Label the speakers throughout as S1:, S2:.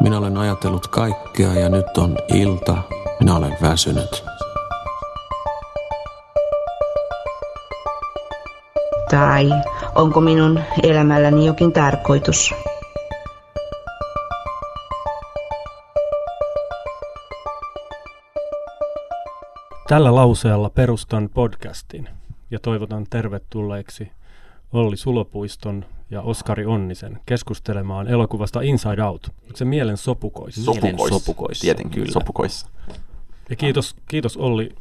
S1: Minä olen ajatellut kaikkea ja nyt on ilta. Minä olen väsynyt.
S2: Tai onko minun elämälläni jokin tarkoitus?
S3: Tällä lauseella perustan podcastin ja toivotan tervetulleeksi Olli Sulopuiston ja Oskari Onnisen keskustelemaan elokuvasta Inside Out. Onko se mielen sopukoissa?
S4: Sopukoissa.
S5: sopukoissa,
S4: Tietenkin,
S5: kyllä.
S4: sopukoissa.
S3: Ja kiitos, kiitos Olli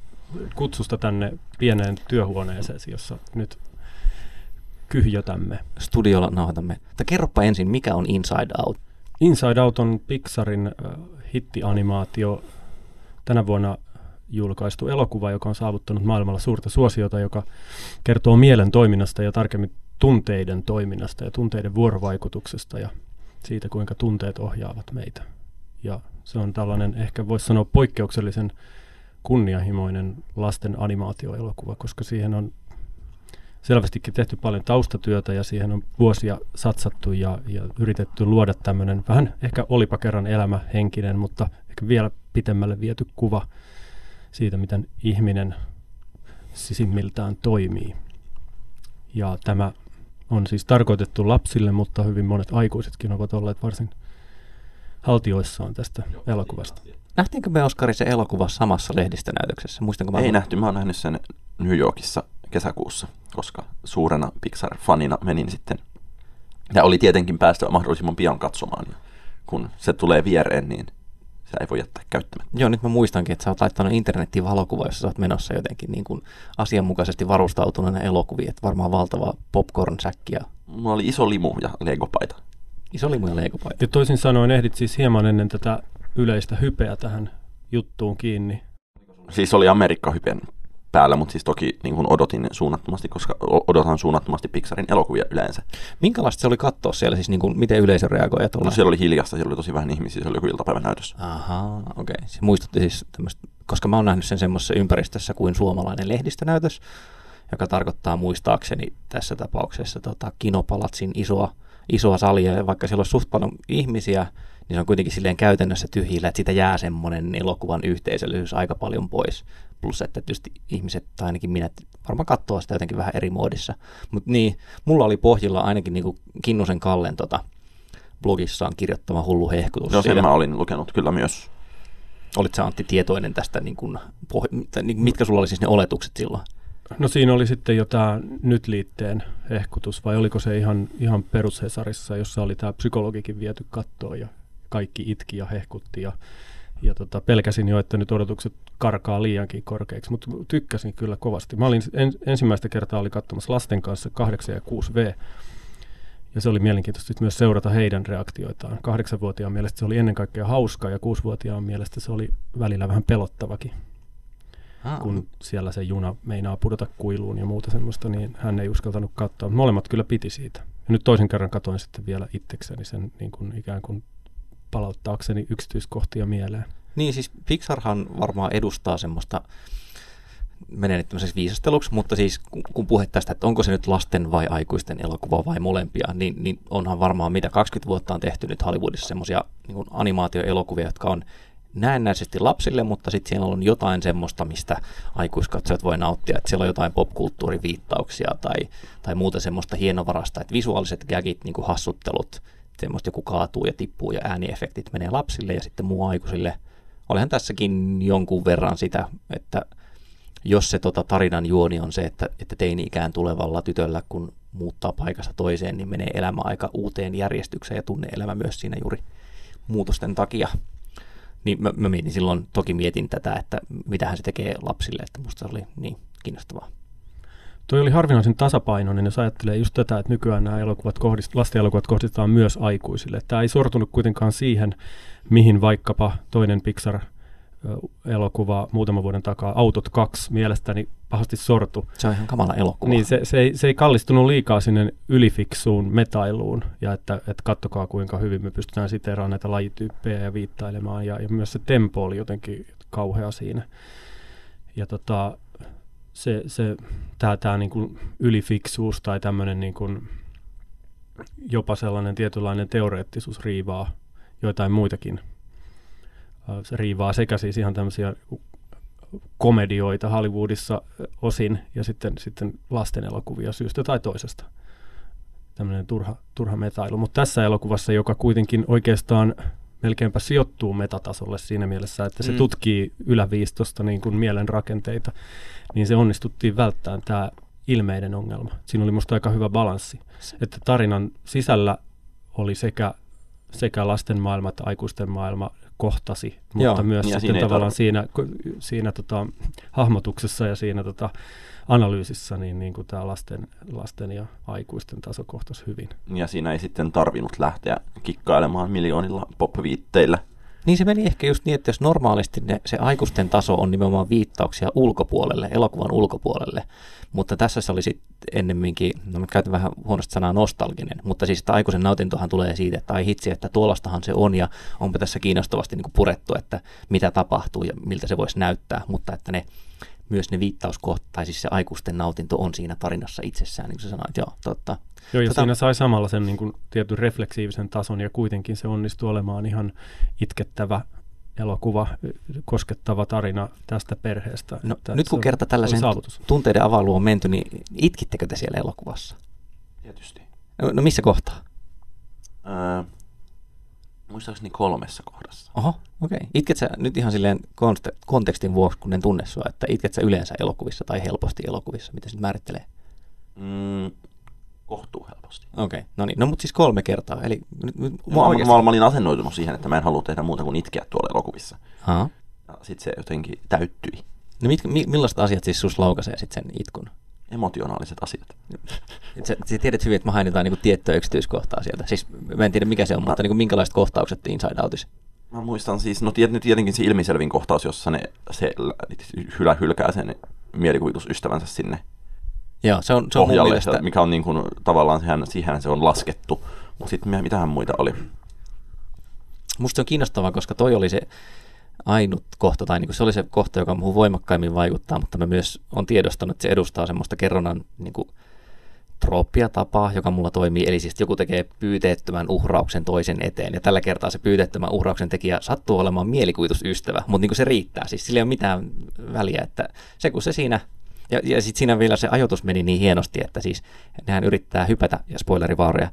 S3: kutsusta tänne pieneen työhuoneeseesi, jossa nyt kyhjötämme.
S5: Studiolla nauhoitamme. Mutta kerropa ensin, mikä on Inside Out?
S3: Inside Out on Pixarin äh, hittianimaatio tänä vuonna julkaistu elokuva, joka on saavuttanut maailmalla suurta suosiota, joka kertoo mielen toiminnasta ja tarkemmin tunteiden toiminnasta ja tunteiden vuorovaikutuksesta ja siitä, kuinka tunteet ohjaavat meitä. Ja se on tällainen, ehkä voisi sanoa poikkeuksellisen kunnianhimoinen lasten animaatioelokuva, koska siihen on selvästikin tehty paljon taustatyötä ja siihen on vuosia satsattu ja, ja yritetty luoda tämmöinen vähän ehkä olipa kerran elämä henkinen, mutta ehkä vielä pitemmälle viety kuva siitä, miten ihminen sisimmiltään toimii. Ja tämä on siis tarkoitettu lapsille, mutta hyvin monet aikuisetkin ovat olleet varsin haltioissaan tästä elokuvasta.
S5: Nähtiinkö me Oskari se elokuva samassa lehdistönäytöksessä? Muistanko mä
S4: Ei nähty, mä oon nähnyt sen New Yorkissa kesäkuussa, koska suurena Pixar-fanina menin sitten. Ja oli tietenkin päästävä mahdollisimman pian katsomaan. Ja kun se tulee viereen, niin se ei voi jättää käyttämättä.
S5: Joo, nyt mä muistankin, että sä oot laittanut internettiin valokuva, jossa sä oot menossa jotenkin niin kuin asianmukaisesti varustautuneena elokuvia, että varmaan valtava popcorn-säkki ja
S4: Mulla oli iso limu ja legopaita.
S5: iso limu ja leikopaita.
S3: Ja toisin sanoen ehdit siis hieman ennen tätä yleistä hypeä tähän juttuun kiinni.
S4: Siis oli Amerikka-hypen päällä, mutta siis toki niin kuin odotin suunnattomasti, koska odotan suunnattomasti Pixarin elokuvia yleensä.
S5: Minkälaista se oli katsoa siellä, siis niin kuin, miten yleisö reagoi?
S4: No, siellä oli hiljasta, siellä oli tosi vähän ihmisiä, se oli joku iltapäivänäytös.
S5: Ahaa, okei. Okay. Se muistutti siis tämmöistä, koska mä oon nähnyt sen semmoisessa ympäristössä kuin suomalainen lehdistönäytös, joka tarkoittaa muistaakseni tässä tapauksessa tota, Kinopalatsin isoa, isoa salia, ja vaikka siellä on suht paljon ihmisiä, niin se on kuitenkin silleen käytännössä tyhjillä, että siitä jää semmoinen elokuvan yhteisöllisyys aika paljon pois. Plus, että tietysti ihmiset, tai ainakin minä, varmaan katsoo sitä jotenkin vähän eri muodissa. Mutta niin, mulla oli pohjilla ainakin niin kuin Kinnusen Kallen tota, blogissaan kirjoittama hullu hehkutus.
S4: Joo, sen
S5: siitä.
S4: mä olin lukenut kyllä myös.
S5: Olit sä Antti tietoinen tästä, niin kuin, poh- tai niin, mitkä sulla oli siis ne oletukset silloin?
S3: No siinä oli sitten jo tämä nyt liitteen ehkutus, vai oliko se ihan, ihan perushesarissa, jossa oli tämä psykologikin viety kattoon ja kaikki itki ja hehkutti ja, ja tota, pelkäsin jo, että nyt odotukset karkaa liiankin korkeiksi, mutta tykkäsin kyllä kovasti. Mä olin en, ensimmäistä kertaa oli katsomassa lasten kanssa 8 ja 6V, ja se oli mielenkiintoista myös seurata heidän reaktioitaan. Kahdeksanvuotiaan mielestä se oli ennen kaikkea hauska ja kuusivuotiaan mielestä se oli välillä vähän pelottavakin
S5: Ah,
S3: kun siellä se juna meinaa pudota kuiluun ja muuta semmoista, niin hän ei uskaltanut katsoa. Molemmat kyllä piti siitä. Ja nyt toisen kerran katoin sitten vielä itsekseni sen niin kuin ikään kuin palauttaakseni yksityiskohtia mieleen.
S5: Niin siis Pixarhan varmaan edustaa semmoista, menee nyt tämmöiseksi viisasteluksi, mutta siis kun, puhe tästä, että onko se nyt lasten vai aikuisten elokuva vai molempia, niin, niin onhan varmaan mitä 20 vuotta on tehty nyt Hollywoodissa semmoisia niin animaatioelokuvia, jotka on näennäisesti lapsille, mutta sitten siellä on jotain semmoista, mistä aikuiskatsojat voi nauttia, että siellä on jotain popkulttuuriviittauksia tai, tai muuta semmoista hienovarasta, että visuaaliset gagit, niin kuin hassuttelut, semmoista joku kaatuu ja tippuu ja ääniefektit menee lapsille ja sitten muu aikuisille. Olihan tässäkin jonkun verran sitä, että jos se tota, tarinan juoni on se, että, että teini-ikään tulevalla tytöllä, kun muuttaa paikasta toiseen, niin menee elämä aika uuteen järjestykseen ja tunne-elämä myös siinä juuri muutosten takia. Niin mä, mä mietin silloin, toki mietin tätä, että mitähän se tekee lapsille, että musta se oli niin kiinnostavaa.
S3: Toi oli harvinaisen tasapainoinen, jos ajattelee just tätä, että nykyään nämä elokuvat kohdist- lasten elokuvat kohdistetaan myös aikuisille. Tämä ei sortunut kuitenkaan siihen, mihin vaikkapa toinen Pixar elokuva muutaman vuoden takaa, Autot 2, mielestäni pahasti sortu.
S5: Se on ihan kamala elokuva.
S3: Niin se, se, ei, se ei kallistunut liikaa sinne ylifiksuun metailuun ja että, että kattokaa kuinka hyvin me pystytään siteraamaan näitä lajityyppejä ja viittailemaan ja, ja myös se tempo oli jotenkin kauhea siinä. Ja tota, se, se, tämä, tämä niin kuin ylifiksuus tai tämmöinen niin kuin jopa sellainen tietynlainen teoreettisuus riivaa joitain muitakin. Se riivaa sekä siis ihan tämmöisiä komedioita Hollywoodissa osin ja sitten, sitten lasten elokuvia syystä tai toisesta. Tämmöinen turha, turha metailu. Mutta tässä elokuvassa, joka kuitenkin oikeastaan melkeinpä sijoittuu metatasolle siinä mielessä, että se mm. tutkii yläviistosta niin kuin mielen rakenteita, niin se onnistuttiin välttämään tämä ilmeiden ongelma. Siinä oli musta aika hyvä balanssi, että tarinan sisällä oli sekä, sekä lasten maailma että aikuisten maailma kohtasi, mutta Joo, myös sitten siinä tavallaan siinä, siinä tota, hahmotuksessa ja siinä tota, analyysissä niin, niin kuin tämä lasten, lasten ja aikuisten taso kohtasi hyvin.
S4: Ja siinä ei sitten tarvinnut lähteä kikkailemaan miljoonilla pop-viitteillä.
S5: Niin se meni ehkä just niin, että jos normaalisti ne, se aikuisten taso on nimenomaan viittauksia ulkopuolelle, elokuvan ulkopuolelle, mutta tässä se oli sitten ennemminkin, no mä käytän vähän huonosti sanaa nostalginen, mutta siis että aikuisen nautintohan tulee siitä, että ai hitsi, että tuollastahan se on ja onpa tässä kiinnostavasti niin purettu, että mitä tapahtuu ja miltä se voisi näyttää, mutta että ne myös ne viittauskohtat, tai siis se aikuisten nautinto on siinä tarinassa itsessään, niin kuin sä sanoit, joo, totta.
S3: Joo, ja tota... siinä sai samalla sen niin kuin, tietyn refleksiivisen tason, ja kuitenkin se onnistui olemaan ihan itkettävä elokuva, koskettava tarina tästä perheestä.
S5: No, nyt kun kerta tällaisen tunteiden availuun on menty, niin itkittekö te siellä elokuvassa?
S4: Tietysti.
S5: No, no missä kohtaa?
S4: Öö, muistaakseni kolmessa kohdassa.
S5: Oho, okei. Okay. Itket sä nyt ihan silleen kontekstin vuoksi, kun en tunne sua, että itket sä yleensä elokuvissa tai helposti elokuvissa? Mitä se nyt määrittelee?
S4: Mm, kohtuu helposti.
S5: Okei, okay. no niin. No mutta siis kolme kertaa. Eli nyt, nyt,
S4: mä, oikeasti... mä, mä, olin asennoitunut siihen, että mä en halua tehdä muuta kuin itkeä tuolla elokuvissa.
S5: Ha?
S4: Ja sit se jotenkin täyttyi.
S5: No mit, mi, millaiset asiat siis sus laukaisee sit sen itkun?
S4: Emotionaaliset asiat.
S5: Sä, sä tiedät hyvin, että mä hain jotain niin tiettyä yksityiskohtaa sieltä. Siis mä en tiedä mikä se on, mä... mutta niin kuin, minkälaiset kohtaukset Inside Outissa?
S4: Mä muistan siis, no tiet, tietenkin se ilmiselvin kohtaus, jossa ne, se hylä, hylkää sen mielikuvitusystävänsä sinne
S5: Joo, se on, se on
S4: pohjalle, mielestä... mikä on niin kuin, tavallaan siihen, siihen se on laskettu. Mutta sitten mitähän muita oli?
S5: Musta se on kiinnostavaa, koska toi oli se ainut kohta, tai niin se oli se kohta, joka muuhun voimakkaimmin vaikuttaa, mutta mä myös on tiedostanut, että se edustaa semmoista kerronnan niin kuin, trooppia tapaa, joka mulla toimii, eli siis joku tekee pyyteettömän uhrauksen toisen eteen, ja tällä kertaa se pyyteettömän uhrauksen tekijä sattuu olemaan mielikuvitusystävä, mutta niin se riittää, siis sillä ei ole mitään väliä, että se kun se siinä ja, ja sitten siinä vielä se ajoitus meni niin hienosti, että siis nehän yrittää hypätä, ja spoilerivaaroja,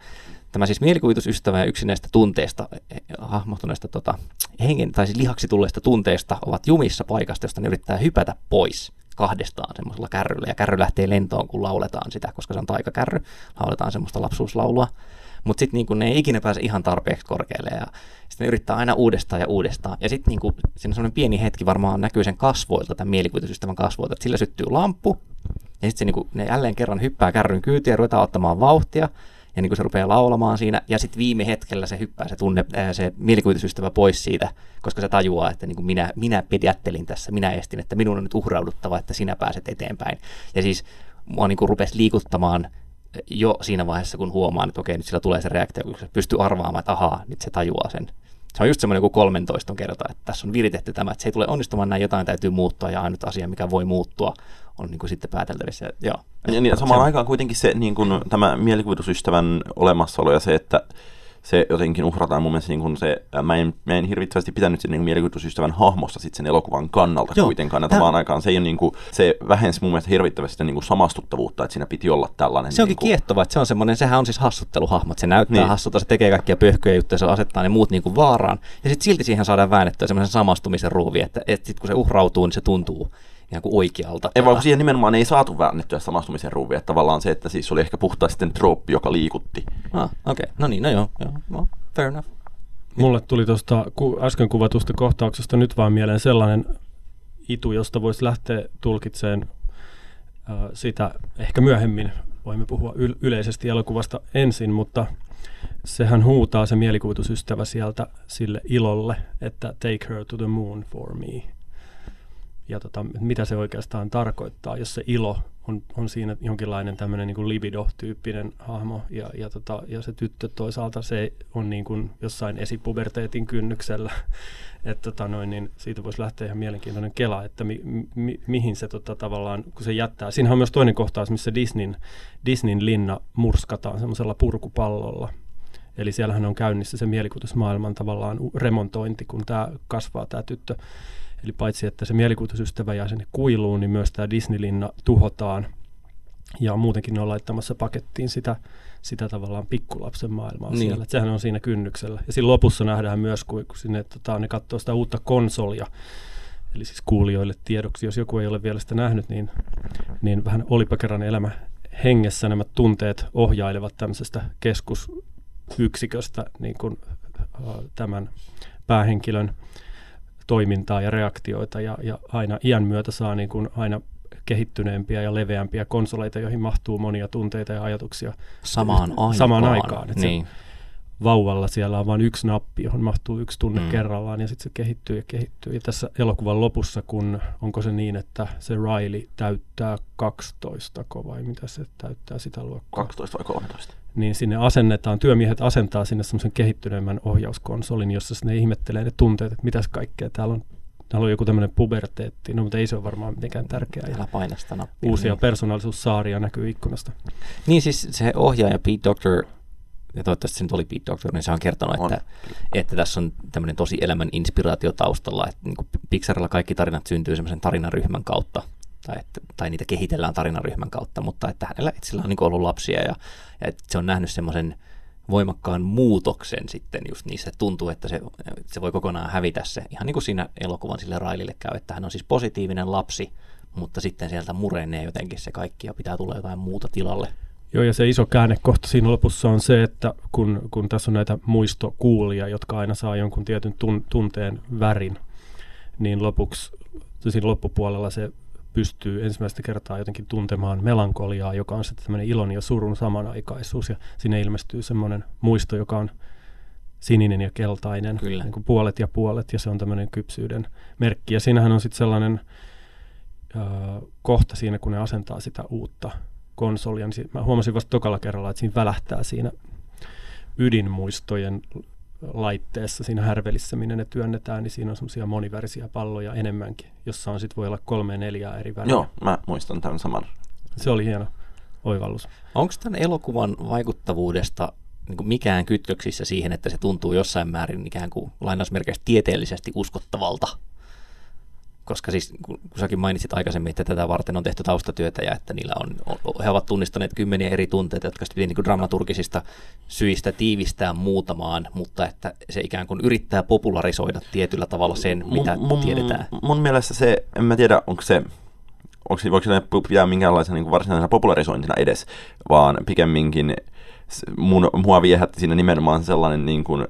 S5: tämä siis mielikuvitusystävä ja yksi näistä tunteista, eh, hahmotuneista tota, hengen, tai siis lihaksi tulleista tunteista ovat jumissa paikasta, josta ne yrittää hypätä pois kahdestaan semmoisella kärryllä, ja kärry lähtee lentoon, kun lauletaan sitä, koska se on taikakärry, lauletaan semmoista lapsuuslaulua, mutta sitten niin ne ei ikinä pääse ihan tarpeeksi korkealle, ja sitten ne yrittää aina uudestaan ja uudestaan, ja sitten niin siinä semmoinen pieni hetki varmaan näkyy sen kasvoilta, tämän mielikuvitusystävän kasvoilta, että sillä syttyy lamppu, ja sitten niin ne jälleen kerran hyppää kärryn kyytiä ja ruvetaan ottamaan vauhtia, ja niin kuin se rupeaa laulamaan siinä, ja sitten viime hetkellä se hyppää se, tunne, ää, se mielikuvitusystävä pois siitä, koska se tajuaa, että niin kuin minä, minä pediattelin tässä, minä estin, että minun on nyt uhrauduttava, että sinä pääset eteenpäin. Ja siis mua niin kuin rupesi liikuttamaan jo siinä vaiheessa, kun huomaan, että okei, nyt sillä tulee se reaktio, kun se pystyy arvaamaan, että ahaa, nyt se tajuaa sen. Se on just semmoinen kuin 13 kerta, että tässä on viritetty tämä, että se ei tule onnistumaan näin, jotain täytyy muuttua, ja ainut asia, mikä voi muuttua, on niin kuin sitten pääteltävissä. Joo.
S4: Ja, niin, samaan aikaan kuitenkin se, niin kuin, tämä mielikuvitusystävän olemassaolo ja se, että se jotenkin uhrataan mun mielestä niin kuin se, mä en, mä en hirvittävästi pitänyt sen niin mielikuvitusystävän hahmosta sit sen elokuvan kannalta Joo, kuitenkaan. Ja tämän... aikaan se, ei ole niin kuin, se vähensi mun mielestä hirvittävästi niin kuin samastuttavuutta, että siinä piti olla tällainen.
S5: Se onkin
S4: niin
S5: kuin... kiehtova, että se on semmoinen, sehän on siis hassutteluhahmo, että se näyttää niin. hassulta, se tekee kaikkia pöhköjä juttuja, se asettaa ne muut niin kuin vaaraan. Ja sitten silti siihen saadaan väännettyä semmoisen samastumisen ruuvi, että, että sit kun se uhrautuu, niin se tuntuu ihan kuin oikealta.
S4: Ei vaan siihen nimenomaan ei saatu väännettyä samastumisen ruuvia, että tavallaan se, että siis oli ehkä puhtaasti sitten trooppi, joka liikutti.
S5: Ah, okei. Okay. No niin, no joo, joo. No, fair enough.
S3: Mulle tuli tuosta äsken kuvatusta kohtauksesta nyt vaan mieleen sellainen itu, josta voisi lähteä tulkitseen äh, sitä ehkä myöhemmin. Voimme puhua yl- yleisesti elokuvasta ensin, mutta sehän huutaa se mielikuvitusystävä sieltä sille ilolle, että take her to the moon for me ja tota, mitä se oikeastaan tarkoittaa, jos se ilo on, on siinä jonkinlainen tämmöinen niin libido-tyyppinen hahmo ja, ja, tota, ja se tyttö toisaalta se on niin kuin jossain esipuberteetin kynnyksellä, että tota noin, niin siitä voisi lähteä ihan mielenkiintoinen kela, että mi, mi, mihin se tota, tavallaan, kun se jättää. Siinä on myös toinen kohtaus, missä Disneyn, Disneyn linna murskataan semmoisella purkupallolla, Eli siellähän on käynnissä se mielikuvitusmaailman tavallaan remontointi, kun tämä kasvaa tämä tyttö. Eli paitsi, että se mielikuvitusystävä jää sinne kuiluun, niin myös tämä Disneylinna tuhotaan. Ja muutenkin ne on laittamassa pakettiin sitä, sitä tavallaan pikkulapsen maailmaa niin. siellä. Että sehän on siinä kynnyksellä. Ja siinä lopussa nähdään myös, kun, kun sinne, tota, ne katsoo sitä uutta konsolia, eli siis kuulijoille tiedoksi, jos joku ei ole vielä sitä nähnyt, niin, niin vähän Olipa kerran elämä hengessä nämä tunteet ohjailevat tämmöisestä keskusyksiköstä niin kuin, tämän päähenkilön toimintaa ja reaktioita ja, ja aina iän myötä saa niin kuin aina kehittyneempiä ja leveämpiä konsoleita, joihin mahtuu monia tunteita ja ajatuksia
S5: samaan aikaan.
S3: Samaan aikaan. Niin. vauvalla siellä on vain yksi nappi, johon mahtuu yksi tunne mm. kerrallaan ja sitten se kehittyy ja kehittyy. Ja tässä elokuvan lopussa, kun onko se niin, että se Riley täyttää 12 vai mitä se täyttää sitä luokkaa?
S4: 12 vai 13?
S3: Niin sinne asennetaan, työmiehet asentaa sinne semmoisen kehittyneemmän ohjauskonsolin, jossa ne ihmettelee ne tunteet, että mitäs kaikkea täällä on Täällä on joku tämmöinen puberteetti, no mutta ei se ole varmaan mitenkään tärkeää.
S5: Älä paina sitä nappia.
S3: Uusia niin. persoonallisuussaaria näkyy ikkunasta.
S5: Niin siis se ohjaaja Pete Doctor, ja toivottavasti se nyt oli Pete Doctor, niin se on kertonut, on. Että, että tässä on tämmöinen tosi elämän inspiraatio taustalla, että niin Pixarilla kaikki tarinat syntyy semmoisen tarinaryhmän kautta, tai, että, tai niitä kehitellään tarinaryhmän kautta, mutta että hänellä itsellä on niin ollut lapsia ja, ja että se on nähnyt semmoisen voimakkaan muutoksen sitten just niissä. Tuntuu, että se, se voi kokonaan hävitä se. Ihan niin kuin siinä elokuvan sille Railille käy, että hän on siis positiivinen lapsi, mutta sitten sieltä murenee jotenkin se kaikki ja pitää tulla jotain muuta tilalle.
S3: Joo, ja se iso käännekohta siinä lopussa on se, että kun, kun tässä on näitä muistokuulia, jotka aina saa jonkun tietyn tun, tunteen värin, niin lopuksi siinä loppupuolella se pystyy ensimmäistä kertaa jotenkin tuntemaan melankoliaa, joka on sitten tämmöinen ilon ja surun samanaikaisuus. Ja sinne ilmestyy semmoinen muisto, joka on sininen ja keltainen, Kyllä. Niin kuin puolet ja puolet, ja se on tämmöinen kypsyyden merkki. Ja siinähän on sitten sellainen äh, kohta siinä, kun ne asentaa sitä uutta konsolia, niin mä huomasin vasta tokalla kerralla, että siinä välähtää siinä ydinmuistojen laitteessa siinä härvelissä, minne ne työnnetään, niin siinä on semmoisia monivärisiä palloja enemmänkin, jossa on sitten voi olla kolme neljää eri väriä.
S4: Joo, mä muistan tämän saman.
S3: Se oli hieno oivallus.
S5: Onko tämän elokuvan vaikuttavuudesta niin kuin mikään kytköksissä siihen, että se tuntuu jossain määrin ikään kuin lainausmerkeistä tieteellisesti uskottavalta? Koska siis kun säkin mainitsit aikaisemmin, että tätä varten on tehty taustatyötä ja että niillä on, he ovat tunnistaneet kymmeniä eri tunteita, jotka sitten niin dramaturgisista syistä tiivistää muutamaan, mutta että se ikään kuin yrittää popularisoida tietyllä tavalla sen, mitä mun, tiedetään.
S4: Mun mielestä se, en mä tiedä, onko se onko se, voiko se pitää minkäänlaisena niin varsinaisena popularisointina edes, vaan pikemminkin mun, mua viehätti siinä nimenomaan sellainen niin kuin,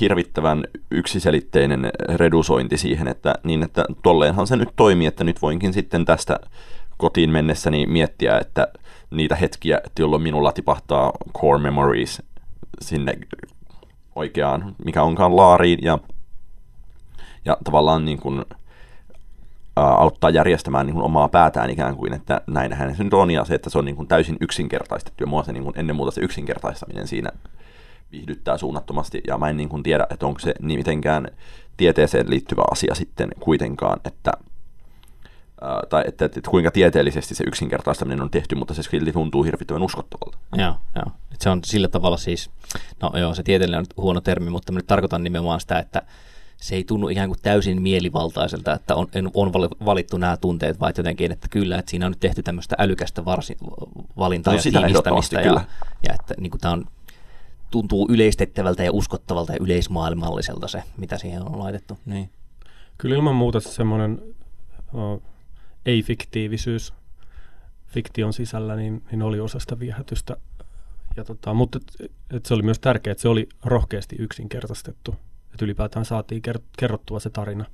S4: hirvittävän yksiselitteinen redusointi siihen, että, niin että tolleenhan se nyt toimii, että nyt voinkin sitten tästä kotiin mennessäni miettiä, että niitä hetkiä, että jolloin minulla tipahtaa core memories sinne oikeaan, mikä onkaan laariin ja, ja tavallaan niin kuin, auttaa järjestämään niin kuin omaa päätään ikään kuin, että näinhän se nyt on ja se, että se on niin kuin täysin yksinkertaistettu ja mua se niin kuin ennen muuta se yksinkertaistaminen siinä viihdyttää suunnattomasti, ja mä en niin kuin tiedä, että onko se niin mitenkään tieteeseen liittyvä asia sitten kuitenkaan, että ää, tai että, että, että kuinka tieteellisesti se yksinkertaistaminen on tehty, mutta se silti tuntuu hirvittävän uskottavalta.
S5: Joo, joo. Et se on sillä tavalla siis, no joo, se tieteellinen on huono termi, mutta mä nyt tarkoitan nimenomaan sitä, että se ei tunnu ikään kuin täysin mielivaltaiselta, että on, on valittu nämä tunteet, vaan jotenkin, että kyllä, että siinä on nyt tehty tämmöistä älykästä varsi, valintaa no, ja tiivistämistä, ja, ja että niin kuin tämä on tuntuu yleistettävältä ja uskottavalta ja yleismaailmalliselta se, mitä siihen on laitettu. Niin.
S3: Kyllä ilman muuta semmoinen uh, ei-fiktiivisyys fiktion sisällä niin, niin oli osa sitä viehätystä. Ja tota, mutta et, et se oli myös tärkeää, että se oli rohkeasti yksinkertaistettu. Että ylipäätään saatiin kerrottua se tarina.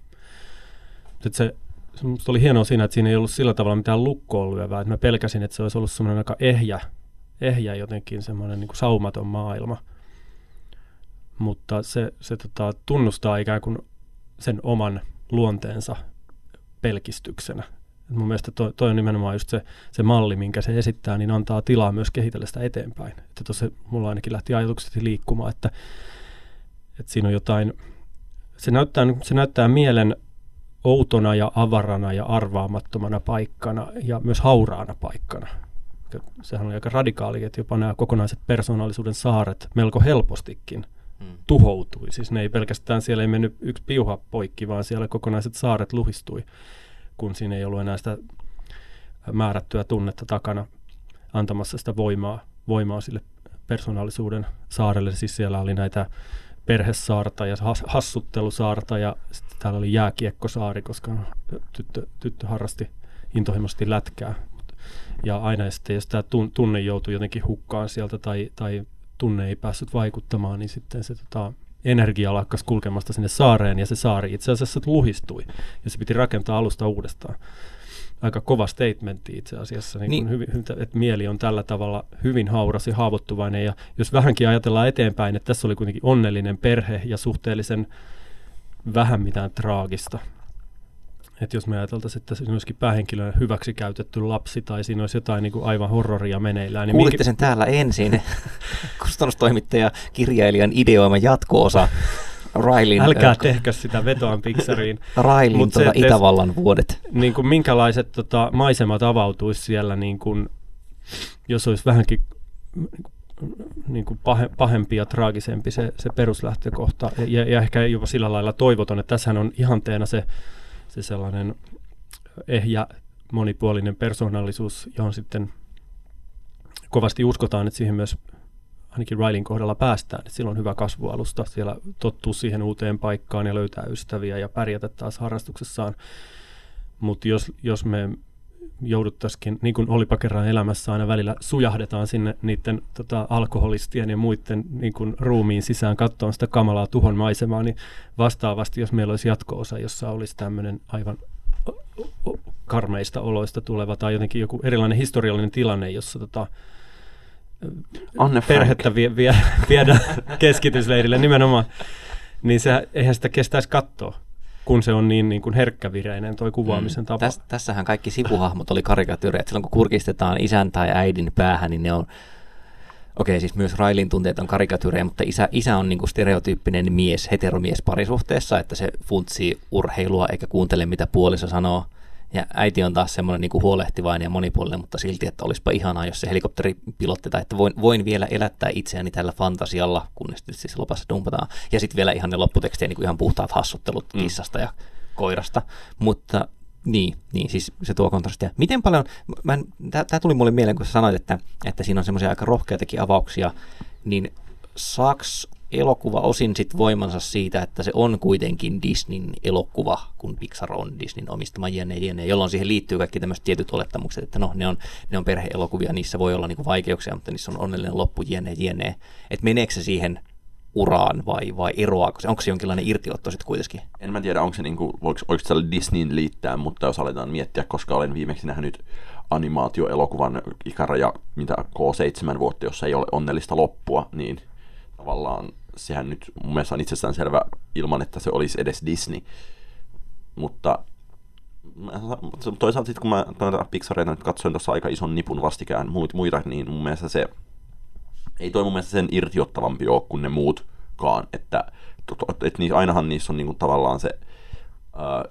S3: Et se, se oli hienoa siinä, että siinä ei ollut sillä tavalla mitään lukkoon lyövää. Että mä pelkäsin, että se olisi ollut semmoinen aika ehjä ehjä jotenkin semmoinen niin saumaton maailma. Mutta se, se tota, tunnustaa ikään kuin sen oman luonteensa pelkistyksenä. Et mun mielestä toi, toi on nimenomaan just se, se malli, minkä se esittää, niin antaa tilaa myös kehitellä sitä eteenpäin. Että tuossa mulla ainakin lähti ajatuksesti liikkumaan, että, että siinä on jotain, se näyttää, se näyttää mielen outona ja avarana ja arvaamattomana paikkana ja myös hauraana paikkana sehän oli aika radikaali, että jopa nämä kokonaiset persoonallisuuden saaret melko helpostikin
S5: Mm.
S3: tuhoutui. Siis ne ei pelkästään, siellä ei mennyt yksi piuha poikki, vaan siellä kokonaiset saaret luhistui, kun siinä ei ollut enää sitä määrättyä tunnetta takana antamassa sitä voimaa, voimaa sille persoonallisuuden saarelle. Siis siellä oli näitä perhesaarta ja has, hassuttelusaarta ja sitten täällä oli jääkiekkosaari, koska tyttö, tyttö harrasti intohimoisesti lätkää. Ja aina sitten, jos tämä tunne joutui jotenkin hukkaan sieltä tai, tai tunne ei päässyt vaikuttamaan, niin sitten se tota, energia lakkasi kulkemasta sinne saareen ja se saari itse asiassa luhistui ja se piti rakentaa alusta uudestaan. Aika kova statementti itse asiassa, niin niin. Hyvin, että mieli on tällä tavalla hyvin hauras ja haavoittuvainen ja jos vähänkin ajatellaan eteenpäin, että tässä oli kuitenkin onnellinen perhe ja suhteellisen vähän mitään traagista, että jos me ajateltaisiin, että siinä olisikin päähenkilön hyväksi käytetty lapsi tai siinä olisi jotain niin kuin aivan horroria meneillään. Niin
S5: Kuulitte minkä... sen täällä ensin. Kustannustoimittaja, kirjailijan ideoima jatko-osa.
S3: Railin, Älkää tehkö sitä vetoan Pixariin.
S5: Railin Mut tuota se, Itävallan vuodet.
S3: Niin kuin, minkälaiset tota, maisemat avautuisi siellä, niin kuin, jos olisi vähänkin niin kuin pahe, pahempi ja traagisempi se, se peruslähtökohta. Ja, ja ehkä jopa sillä lailla toivoton, että tässähän on ihanteena se se sellainen ehjä monipuolinen persoonallisuus, johon sitten kovasti uskotaan, että siihen myös ainakin Railin kohdalla päästään. Että silloin on hyvä kasvualusta, siellä tottuu siihen uuteen paikkaan ja löytää ystäviä ja pärjätä taas harrastuksessaan. Mutta jos, jos me jouduttaisikin, niin kuin olipa kerran elämässä aina välillä sujahdetaan sinne niiden tota, alkoholistien ja muiden niin kuin, ruumiin sisään katsomaan sitä kamalaa tuhon maisemaa, niin vastaavasti, jos meillä olisi jatko-osa, jossa olisi tämmöinen aivan karmeista oloista tuleva tai jotenkin joku erilainen historiallinen tilanne, jossa tota, Anne perhettä vie, vie, viedään keskitysleirille nimenomaan, niin se, eihän sitä kestäisi katsoa kun se on niin, niin kuin herkkävireinen toi kuvaamisen mm. tapa. Täs,
S5: tässähän kaikki sivuhahmot oli karikatyyriä. Silloin kun kurkistetaan isän tai äidin päähän, niin ne on Okei, siis myös Railin tunteet on karikatyyrejä, mutta isä, isä on niinku stereotyyppinen mies, heteromies parisuhteessa, että se funtsii urheilua eikä kuuntele mitä puoliso sanoo. Ja äiti on taas semmoinen niin huolehtivainen ja monipuolinen, mutta silti, että olisipa ihanaa, jos se helikopteripilotti tai että voin, voin vielä elättää itseäni tällä fantasialla, kunnes siis lopassa dumpataan. Ja sitten vielä ihan ne lopputekstejä, niin kuin ihan puhtaat hassuttelut mm. kissasta ja koirasta. Mutta niin, niin, siis se tuo kontrastia. Miten paljon, tämä tuli mulle mieleen, kun sä sanoit, että, että siinä on semmoisia aika rohkeitakin avauksia, niin saaks elokuva osin sit voimansa siitä, että se on kuitenkin Disneyn elokuva, kun Pixar on Disneyn omistama jne, jne, jolloin siihen liittyy kaikki tämmöiset tietyt olettamukset, että no, ne on, ne on perheelokuvia, niissä voi olla niinku vaikeuksia, mutta niissä on onnellinen loppu jne, jne. Että meneekö se siihen uraan vai, vai eroaako se? Onko se jonkinlainen irtiotto sitten kuitenkin?
S4: En mä tiedä, onko se niinku, voiko, se Disneyn liittää, mutta jos aletaan miettiä, koska olen viimeksi nähnyt animaatioelokuvan ikäraja, mitä K7 vuotta, jossa ei ole onnellista loppua, niin tavallaan sehän nyt mun mielestä on itsestään selvä ilman, että se olisi edes Disney. Mutta toisaalta sitten kun mä noita Pixareita nyt katsoin tuossa aika ison nipun vastikään muita, niin mun mielestä se ei toi mun mielestä sen irtiottavampi ole kuin ne muutkaan, että, että niin, ainahan niissä on niinku tavallaan se ää,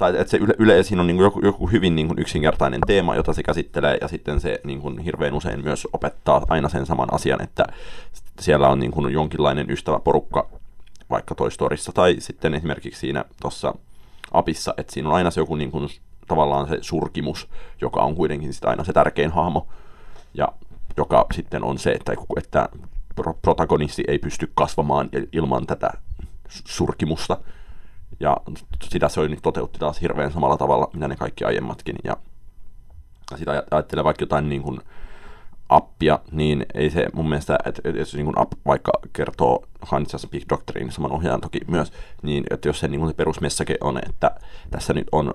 S4: tai että se yle, yle siinä on niin joku, joku hyvin niin kuin yksinkertainen teema, jota se käsittelee, ja sitten se niin kuin hirveän usein myös opettaa aina sen saman asian, että siellä on niin kuin jonkinlainen ystäväporukka vaikka toistorissa, tai sitten esimerkiksi siinä tuossa apissa, että siinä on aina se joku niin kuin, tavallaan se surkimus, joka on kuitenkin sitä aina se tärkein hahmo, ja joka sitten on se, että, että protagonisti ei pysty kasvamaan ilman tätä surkimusta, ja sitä se nyt toteutti taas hirveän samalla tavalla, mitä ne kaikki aiemmatkin. Ja sitä ajattelee vaikka jotain niin kuin appia, niin ei se mun mielestä, että jos niin kuin app vaikka kertoo Hansas Big Doctorin, saman ohjaajan toki myös, niin että jos se, niin kuin se perusmessake on, että tässä nyt on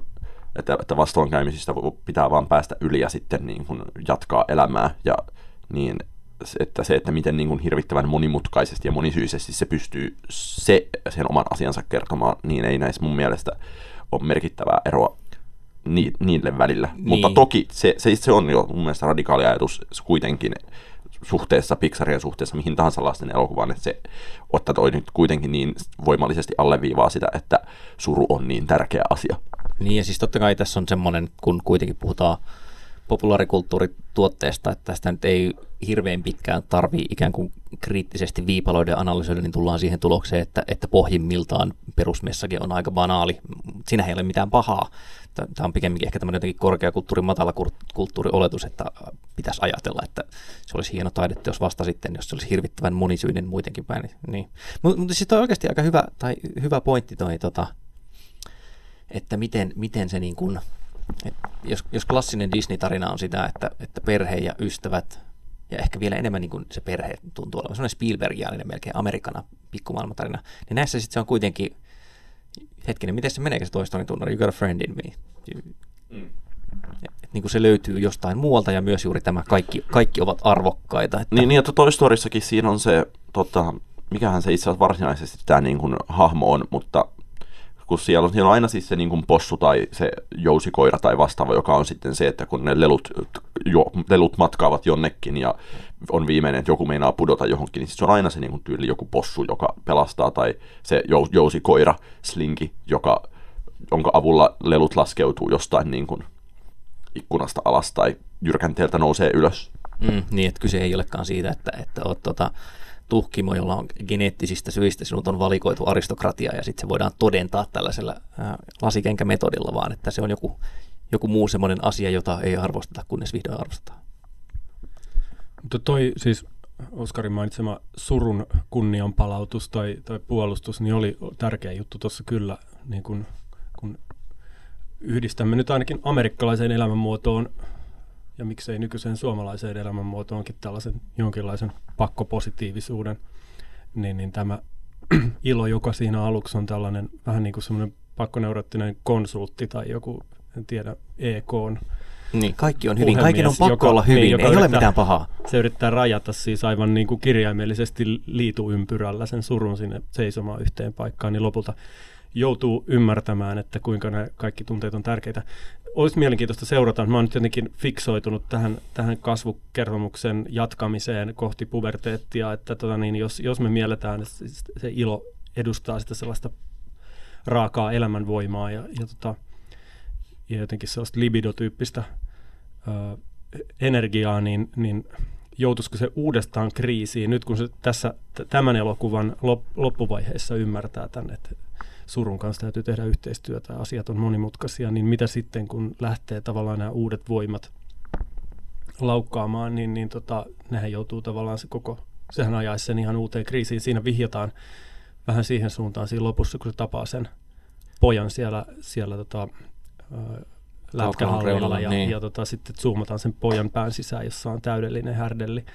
S4: että, että vastoinkäymisistä pitää vaan päästä yli ja sitten niin kuin jatkaa elämää ja niin että se, että miten niin kuin hirvittävän monimutkaisesti ja monisyisesti se pystyy se, sen oman asiansa kertomaan, niin ei näissä mun mielestä ole merkittävää eroa ni, niille välillä. Niin. Mutta toki se, se, se on jo mun mielestä radikaali ajatus kuitenkin suhteessa Pixarin suhteessa mihin tahansa lasten elokuvaan, että se ottaa toi nyt kuitenkin niin voimallisesti alleviivaa sitä, että suru on niin tärkeä asia.
S5: Niin ja siis totta kai tässä on semmoinen, kun kuitenkin puhutaan populaarikulttuurituotteesta, että tästä nyt ei hirveän pitkään tarvii ikään kuin kriittisesti viipaloida ja analysoida, niin tullaan siihen tulokseen, että, että pohjimmiltaan perusmessakin on aika banaali. Siinä ei ole mitään pahaa. Tämä on pikemminkin ehkä tämmöinen jotenkin korkeakulttuuri, matala kulttuurioletus, että pitäisi ajatella, että se olisi hieno taidetta, jos vasta sitten, jos se olisi hirvittävän monisyinen muidenkin päin. Niin. Mutta mut siis on oikeasti aika hyvä, tai hyvä pointti toi, tota, että miten, miten se niin kuin, että jos, jos klassinen Disney-tarina on sitä, että, että perhe ja ystävät ja ehkä vielä enemmän niin kuin se perhe tuntuu olevan semmoinen Spielbergiaalinen melkein Amerikana pikkumaailmatarina, niin näissä sitten se on kuitenkin, hetkinen, miten se meneekö se toistoinen tunnari, you got a friend in me. mm. Et niin kuin se löytyy jostain muualta ja myös juuri tämä kaikki, kaikki ovat arvokkaita.
S4: Että... Niin, niin, että Toy Storyssakin siinä on se, tota, mikähän se itse asiassa varsinaisesti tämä niin kuin hahmo on, mutta kun siellä on, siellä on aina siis se niin kuin possu tai se jousikoira tai vastaava, joka on sitten se, että kun ne lelut, jo, lelut matkaavat jonnekin ja on viimeinen, että joku meinaa pudota johonkin, niin se on aina se niin kuin tyyli joku possu, joka pelastaa, tai se jousikoira, slinki, joka, jonka avulla lelut laskeutuu jostain niin kuin ikkunasta alas tai jyrkänteeltä nousee ylös.
S5: Mm, niin, että kyse ei olekaan siitä, että, että oot tota, tuhkimo, jolla on geneettisistä syistä sinut on valikoitu aristokratia ja sitten se voidaan todentaa tällaisella lasikenkämetodilla, vaan että se on joku, joku muu semmoinen asia, jota ei arvosteta, kunnes vihdoin arvostetaan.
S3: Mutta toi siis Oskarin mainitsema surun kunnianpalautus tai, tai puolustus, niin oli tärkeä juttu tuossa kyllä, niin kun, kun yhdistämme nyt ainakin amerikkalaiseen elämänmuotoon ja miksei nykyiseen suomalaiseen elämänmuotoonkin tällaisen jonkinlaisen pakkopositiivisuuden, niin, niin tämä ilo, joka siinä aluksi on tällainen vähän niin kuin semmoinen pakkoneurottinen konsultti tai joku, en tiedä, EK on
S5: niin, kaikki on hyvin, kaiken on pakko joka, olla hyvin, niin, ei yrittää, ole mitään pahaa.
S3: Se yrittää rajata siis aivan niin kuin kirjaimellisesti liituympyrällä sen surun sinne seisomaan yhteen paikkaan, niin lopulta joutuu ymmärtämään, että kuinka nämä kaikki tunteet on tärkeitä. Olisi mielenkiintoista seurata. Mä oon nyt jotenkin fiksoitunut tähän, tähän kasvukertomuksen jatkamiseen kohti puberteettia, että tota niin, jos, jos me mielletään, että se ilo edustaa sitä sellaista raakaa elämänvoimaa ja, ja, tota, ja jotenkin sellaista libidotyyppistä ö, energiaa, niin, niin joutuisiko se uudestaan kriisiin, nyt kun se tässä tämän elokuvan loppuvaiheessa ymmärtää tämän, että surun kanssa täytyy tehdä yhteistyötä, asiat on monimutkaisia, niin mitä sitten kun lähtee tavallaan nämä uudet voimat laukkaamaan, niin, niin tota, nehän joutuu tavallaan se koko, sehän ajaisi sen ihan uuteen kriisiin. Siinä vihjataan vähän siihen suuntaan siinä lopussa, kun se tapaa sen pojan siellä, siellä tota, lätkähallilla ja, niin. ja tota, sitten zoomataan sen pojan pään sisään, jossa on täydellinen härdelli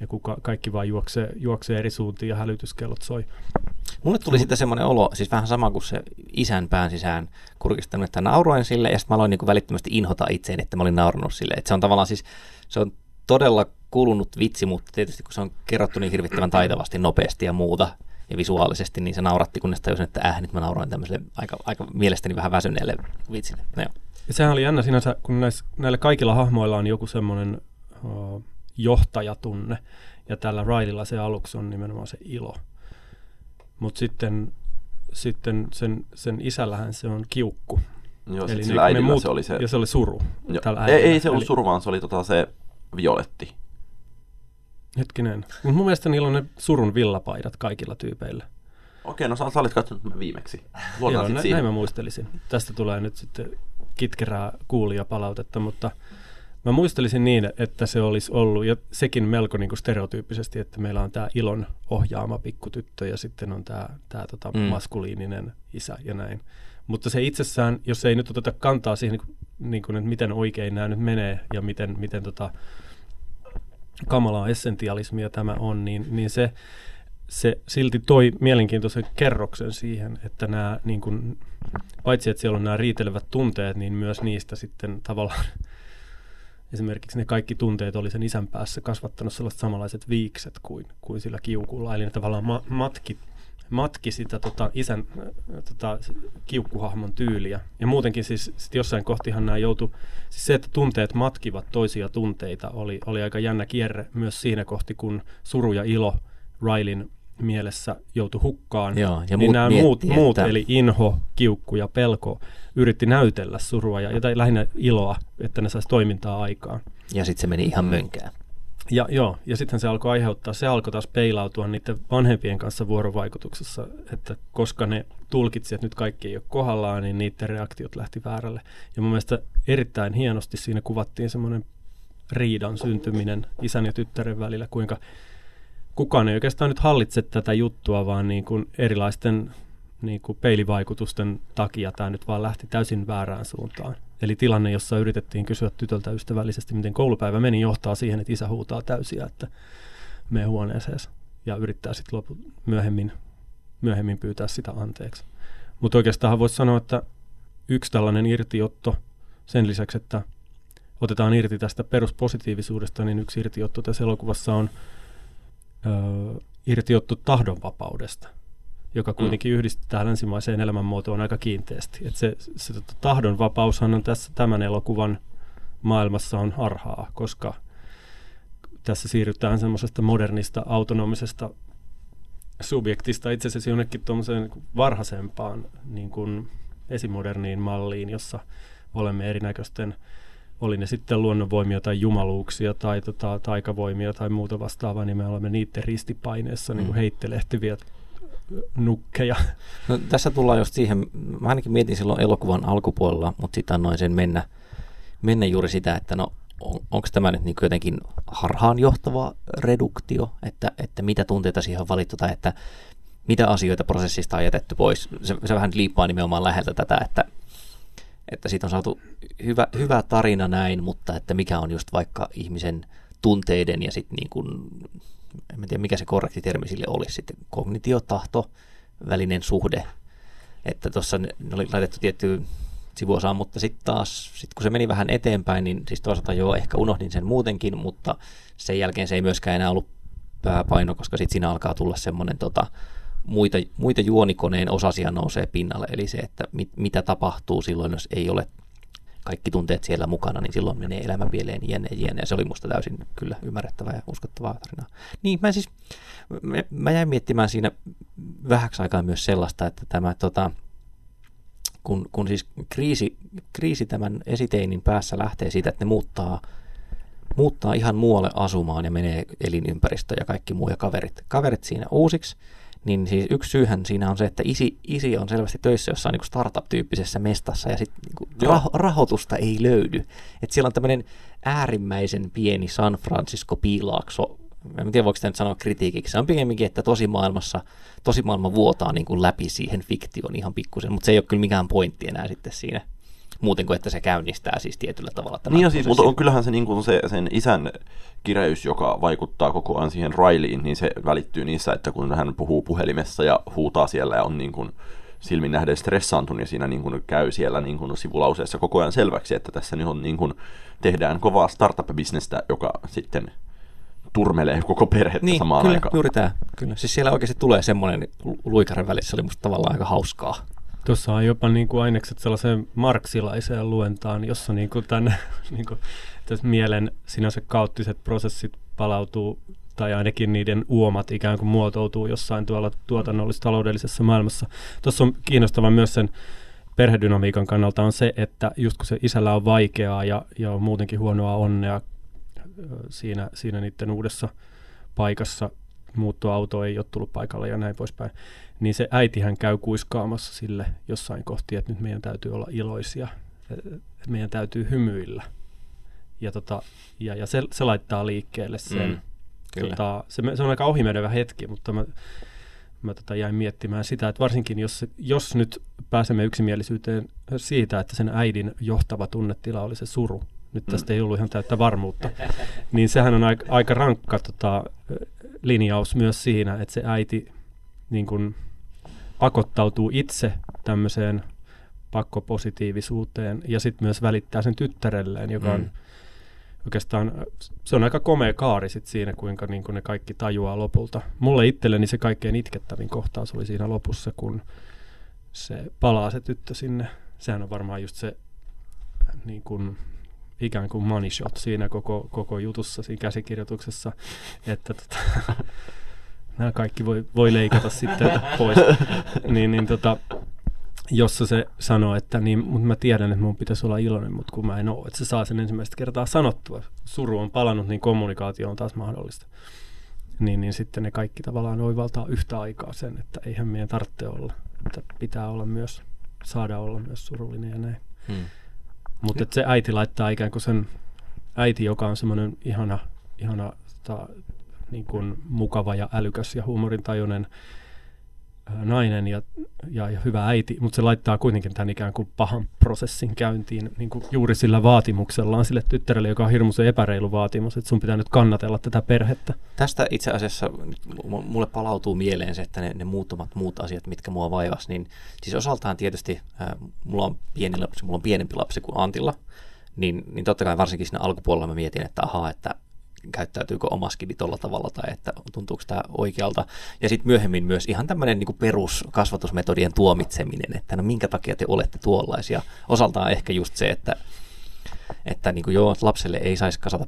S3: ja kuka, kaikki vaan juoksee, juoksee eri suuntiin ja hälytyskellot soi.
S5: Mulle tuli sitten semmoinen olo, siis vähän sama kuin se isän pään sisään kurkistanut, että nauroin sille ja sitten mä aloin niin välittömästi inhota itseen, että mä olin naurannut sille. Että se on tavallaan siis, se on todella kulunut vitsi, mutta tietysti kun se on kerrottu niin hirvittävän taitavasti, nopeasti ja muuta, ja visuaalisesti, niin se nauratti, kunnes tajusin, että äh, nyt mä nauroin tämmöiselle aika, aika mielestäni vähän väsyneelle vitsille. No,
S3: ja sehän oli jännä sinänsä, kun näissä, näillä kaikilla hahmoilla on joku semmoinen uh, johtajatunne, ja tällä Rileylla se aluksi on nimenomaan se ilo. Mutta sitten, sitten sen, sen isällähän se on kiukku.
S4: Joo, Eli sillä äidillä muut, se oli se...
S3: Ja se oli suru.
S4: ei, ei se ollut Eli... suru, vaan se oli tota se violetti.
S3: Hetkinen. Mutta mun mielestä niillä on ne surun villapaidat kaikilla tyypeillä.
S4: Okei, no sä, sä olit katsonut viimeksi.
S3: Joo, nä, näin mä muistelisin. Tästä tulee nyt sitten kitkerää kuulijapalautetta, mutta Mä muistelisin niin, että se olisi ollut, ja sekin melko niin kuin stereotyyppisesti, että meillä on tämä ilon ohjaama pikkutyttö ja sitten on tämä, tämä tota, mm. maskuliininen isä ja näin. Mutta se itsessään, jos ei nyt oteta kantaa siihen, niin kuin, että miten oikein nämä nyt menee ja miten, miten tota, kamalaa essentialismia tämä on, niin, niin se, se silti toi mielenkiintoisen kerroksen siihen, että nämä, niin kuin, paitsi että siellä on nämä riitelevät tunteet, niin myös niistä sitten tavallaan esimerkiksi ne kaikki tunteet oli sen isän päässä kasvattanut sellaiset samanlaiset viikset kuin, kuin sillä kiukulla. Eli ne tavallaan ma- matki, matki sitä tota, isän tota, kiukkuhahmon tyyliä. Ja muutenkin siis sit jossain kohtihan nämä joutu, siis se, että tunteet matkivat toisia tunteita, oli, oli aika jännä kierre myös siinä kohti, kun suru ja ilo Railin mielessä joutui hukkaan,
S5: Joo, ja
S3: niin
S5: muut
S3: nämä muut, muut,
S5: että-
S3: eli inho, kiukku ja pelko, yritti näytellä surua ja jotain lähinnä iloa, että ne saisi toimintaa aikaan.
S5: Ja sitten se meni ihan mönkään.
S3: Ja joo, ja sitten se alkoi aiheuttaa, se alkoi taas peilautua niiden vanhempien kanssa vuorovaikutuksessa, että koska ne tulkitsi, että nyt kaikki ei ole kohdallaan, niin niiden reaktiot lähti väärälle. Ja mun mielestä erittäin hienosti siinä kuvattiin semmoinen riidan syntyminen isän ja tyttären välillä, kuinka kukaan ei oikeastaan nyt hallitse tätä juttua, vaan niin kuin erilaisten niin kuin peilivaikutusten takia tämä nyt vaan lähti täysin väärään suuntaan. Eli tilanne, jossa yritettiin kysyä tytöltä ystävällisesti, miten koulupäivä meni, johtaa siihen, että isä huutaa täysiä, että mene huoneeseen ja yrittää sitten lopu, myöhemmin, myöhemmin pyytää sitä anteeksi. Mutta oikeastaan voisi sanoa, että yksi tällainen irtiotto sen lisäksi, että otetaan irti tästä peruspositiivisuudesta, niin yksi irtiotto tässä elokuvassa on ö, irtiotto tahdonvapaudesta, joka kuitenkin mm. yhdistetään länsimaiseen elämänmuotoon aika kiinteästi. Et se se tota, tahdonvapaushan on tässä tämän elokuvan maailmassa on harhaa, koska tässä siirrytään semmoisesta modernista, autonomisesta subjektista itse asiassa jonnekin tuommoiseen varhaisempaan niin kuin esimoderniin malliin, jossa olemme erinäköisten, oli ne sitten luonnonvoimia tai jumaluuksia tai tota, taikavoimia tai muuta vastaavaa, niin me olemme niiden ristipaineessa niin kuin
S5: Mm.
S3: heittelehtiviä nukkeja.
S5: No, tässä tullaan just siihen, mä ainakin mietin silloin elokuvan alkupuolella, mutta sitten annoin sen mennä, mennä juuri sitä, että no on, onko tämä nyt niin jotenkin harhaanjohtava reduktio, että, että mitä tunteita siihen on valittu tai että mitä asioita prosessista on jätetty pois. Se, se vähän liippaa nimenomaan läheltä tätä, että, että siitä on saatu hyvä, hyvä tarina näin, mutta että mikä on just vaikka ihmisen tunteiden ja sitten niin kuin, en tiedä mikä se korrekti termi sille olisi, sitten kognitiotahto, välinen suhde. Että tuossa ne oli laitettu tiettyyn sivuosaan, mutta sitten taas, sit kun se meni vähän eteenpäin, niin siis toisaalta joo, ehkä unohdin sen muutenkin, mutta sen jälkeen se ei myöskään enää ollut pääpaino, koska sitten siinä alkaa tulla semmoinen tota, muita, muita juonikoneen osasia nousee pinnalle, eli se, että mit, mitä tapahtuu silloin, jos ei ole kaikki tunteet siellä mukana, niin silloin menee elämä pieleen jne, jne. Ja se oli musta täysin kyllä ymmärrettävää ja uskottavaa tarinaa. Niin, mä siis, mä, mä jäin miettimään siinä vähäksi aikaa myös sellaista, että tämä tota, kun, kun siis kriisi, kriisi tämän esiteinin päässä lähtee siitä, että ne muuttaa, muuttaa ihan muualle asumaan ja menee elinympäristö ja kaikki muu ja kaverit, kaverit siinä uusiksi, niin siis yksi syyhän siinä on se, että isi, isi on selvästi töissä jossain niin startup-tyyppisessä mestassa ja sitten niin rah- rahoitusta ei löydy. Et siellä on tämmöinen äärimmäisen pieni San Francisco piilaakso. En tiedä, voiko sitä nyt sanoa kritiikiksi. Se on pikemminkin, että tosimaailmassa, tosimaailma vuotaa niin kuin läpi siihen fiktion ihan pikkusen, mutta se ei ole kyllä mikään pointti enää sitten siinä muuten kuin, että se käynnistää siis tietyllä tavalla tämän
S4: Niin ja siis, mutta on, kyllähän se, niin kuin se sen isän kireys, joka vaikuttaa koko ajan siihen Rileyin, niin se välittyy niissä, että kun hän puhuu puhelimessa ja huutaa siellä ja on niin kuin silmin nähden stressaantunut ja siinä niin kuin käy siellä niin kuin sivulauseessa koko ajan selväksi, että tässä nyt on niin kuin, tehdään kovaa startup-bisnestä, joka sitten turmelee koko perhettä
S5: niin,
S4: samaan
S5: kyllä,
S4: aikaan.
S5: juuri tämä. Kyllä. Siis siellä oikeasti tulee semmoinen lu- luikaren välissä, oli musta tavallaan aika hauskaa.
S3: Tuossa on jopa niin kuin ainekset sellaiseen marksilaiseen luentaan, jossa niin kuin tämän, niin kuin, tässä mielen sinänsä kaoottiset prosessit palautuu, tai ainakin niiden uomat ikään kuin muotoutuu jossain tuolla tuotannollis-taloudellisessa maailmassa. Tuossa on kiinnostava myös sen perhedynamiikan kannalta on se, että just kun se isällä on vaikeaa ja, ja on muutenkin huonoa onnea siinä, siinä niiden uudessa paikassa, muuttoauto ei ole tullut paikalle ja näin poispäin, niin se äitihän käy kuiskaamassa sille jossain kohti, että nyt meidän täytyy olla iloisia, että meidän täytyy hymyillä. Ja, tota, ja, ja se, se laittaa liikkeelle sen.
S5: Mm, kyllä.
S3: Tota, se, se on aika ohimenevä hetki, mutta mä, mä tota jäin miettimään sitä, että varsinkin jos, jos nyt pääsemme yksimielisyyteen siitä, että sen äidin johtava tunnetila oli se suru, nyt tästä ei ollut ihan täyttä varmuutta, niin sehän on aika, aika rankka tota, linjaus myös siinä, että se äiti niin kuin pakottautuu itse tämmöiseen pakkopositiivisuuteen ja sitten myös välittää sen tyttärelleen, joka on
S5: Mm.
S3: oikeastaan, se on aika komea kaari sit siinä, kuinka niin kuin ne kaikki tajuaa lopulta. Mulle itselleni se kaikkein itkettävin kohtaus oli siinä lopussa, kun se palaa se tyttö sinne. Sehän on varmaan just se niin kuin, ikään kuin money shot siinä koko, koko jutussa, siinä käsikirjoituksessa, että tota, nämä kaikki voi, voi leikata sitten pois. niin, niin tota, jossa se sanoo, että niin, mutta mä tiedän, että mun pitäisi olla iloinen, mutta kun mä en ole, että se saa sen ensimmäistä kertaa sanottua. Suru on palannut, niin kommunikaatio on taas mahdollista. Niin, niin sitten ne kaikki tavallaan oivaltaa yhtä aikaa sen, että eihän meidän tarvitse olla. Että pitää olla myös, saada olla myös surullinen ja näin. Hmm. Mutta se äiti laittaa ikään kuin sen äiti, joka on semmoinen ihana, ihana ta, niin kuin mukava ja älykäs ja huumorintajuinen nainen ja, ja, ja hyvä äiti, mutta se laittaa kuitenkin tämän ikään kuin pahan prosessin käyntiin niin kuin juuri sillä vaatimuksellaan sille tyttärelle, joka on hirmuisen epäreilu vaatimus, että sun pitää nyt kannatella tätä perhettä.
S5: Tästä itse asiassa mulle palautuu mieleen se, että ne, ne muutamat muut asiat, mitkä mua vaivas, niin siis osaltaan tietysti, mulla on pieni lapsi, mulla on pienempi lapsi kuin Antilla, niin, niin totta kai varsinkin siinä alkupuolella mä mietin, että ahaa, että käyttäytyykö oma skidi tuolla tavalla tai että tuntuuko tämä oikealta. Ja sitten myöhemmin myös ihan tämmöinen niin peruskasvatusmetodien tuomitseminen, että no minkä takia te olette tuollaisia. Osaltaan ehkä just se, että, että niin kuin joo, lapselle ei saisi kasata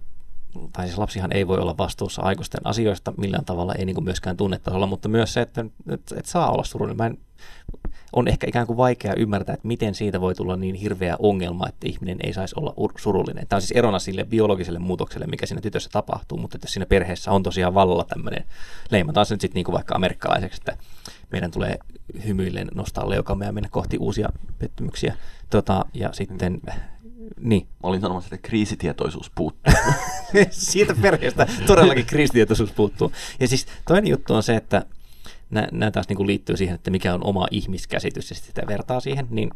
S5: tai siis lapsihan ei voi olla vastuussa aikuisten asioista millään tavalla, ei niin kuin myöskään tunnetasolla, mutta myös se, että, että, että saa olla surullinen. Mä en, on ehkä ikään kuin vaikea ymmärtää, että miten siitä voi tulla niin hirveä ongelma, että ihminen ei saisi olla surullinen. Tämä on siis erona sille biologiselle muutokselle, mikä siinä tytössä tapahtuu, mutta jos siinä perheessä on tosiaan vallalla tämmöinen, leimataan se nyt sitten niin kuin vaikka amerikkalaiseksi, että meidän tulee hymyillen nostaa leukamme ja mennä kohti uusia pettymyksiä. Tota, ja sitten niin.
S4: Mä olin sanomassa, että kriisitietoisuus puuttuu.
S5: Siitä perheestä todellakin kriisitietoisuus puuttuu. Ja siis toinen juttu on se, että nämä taas niin liittyy siihen, että mikä on oma ihmiskäsitys ja sitä vertaa siihen, niin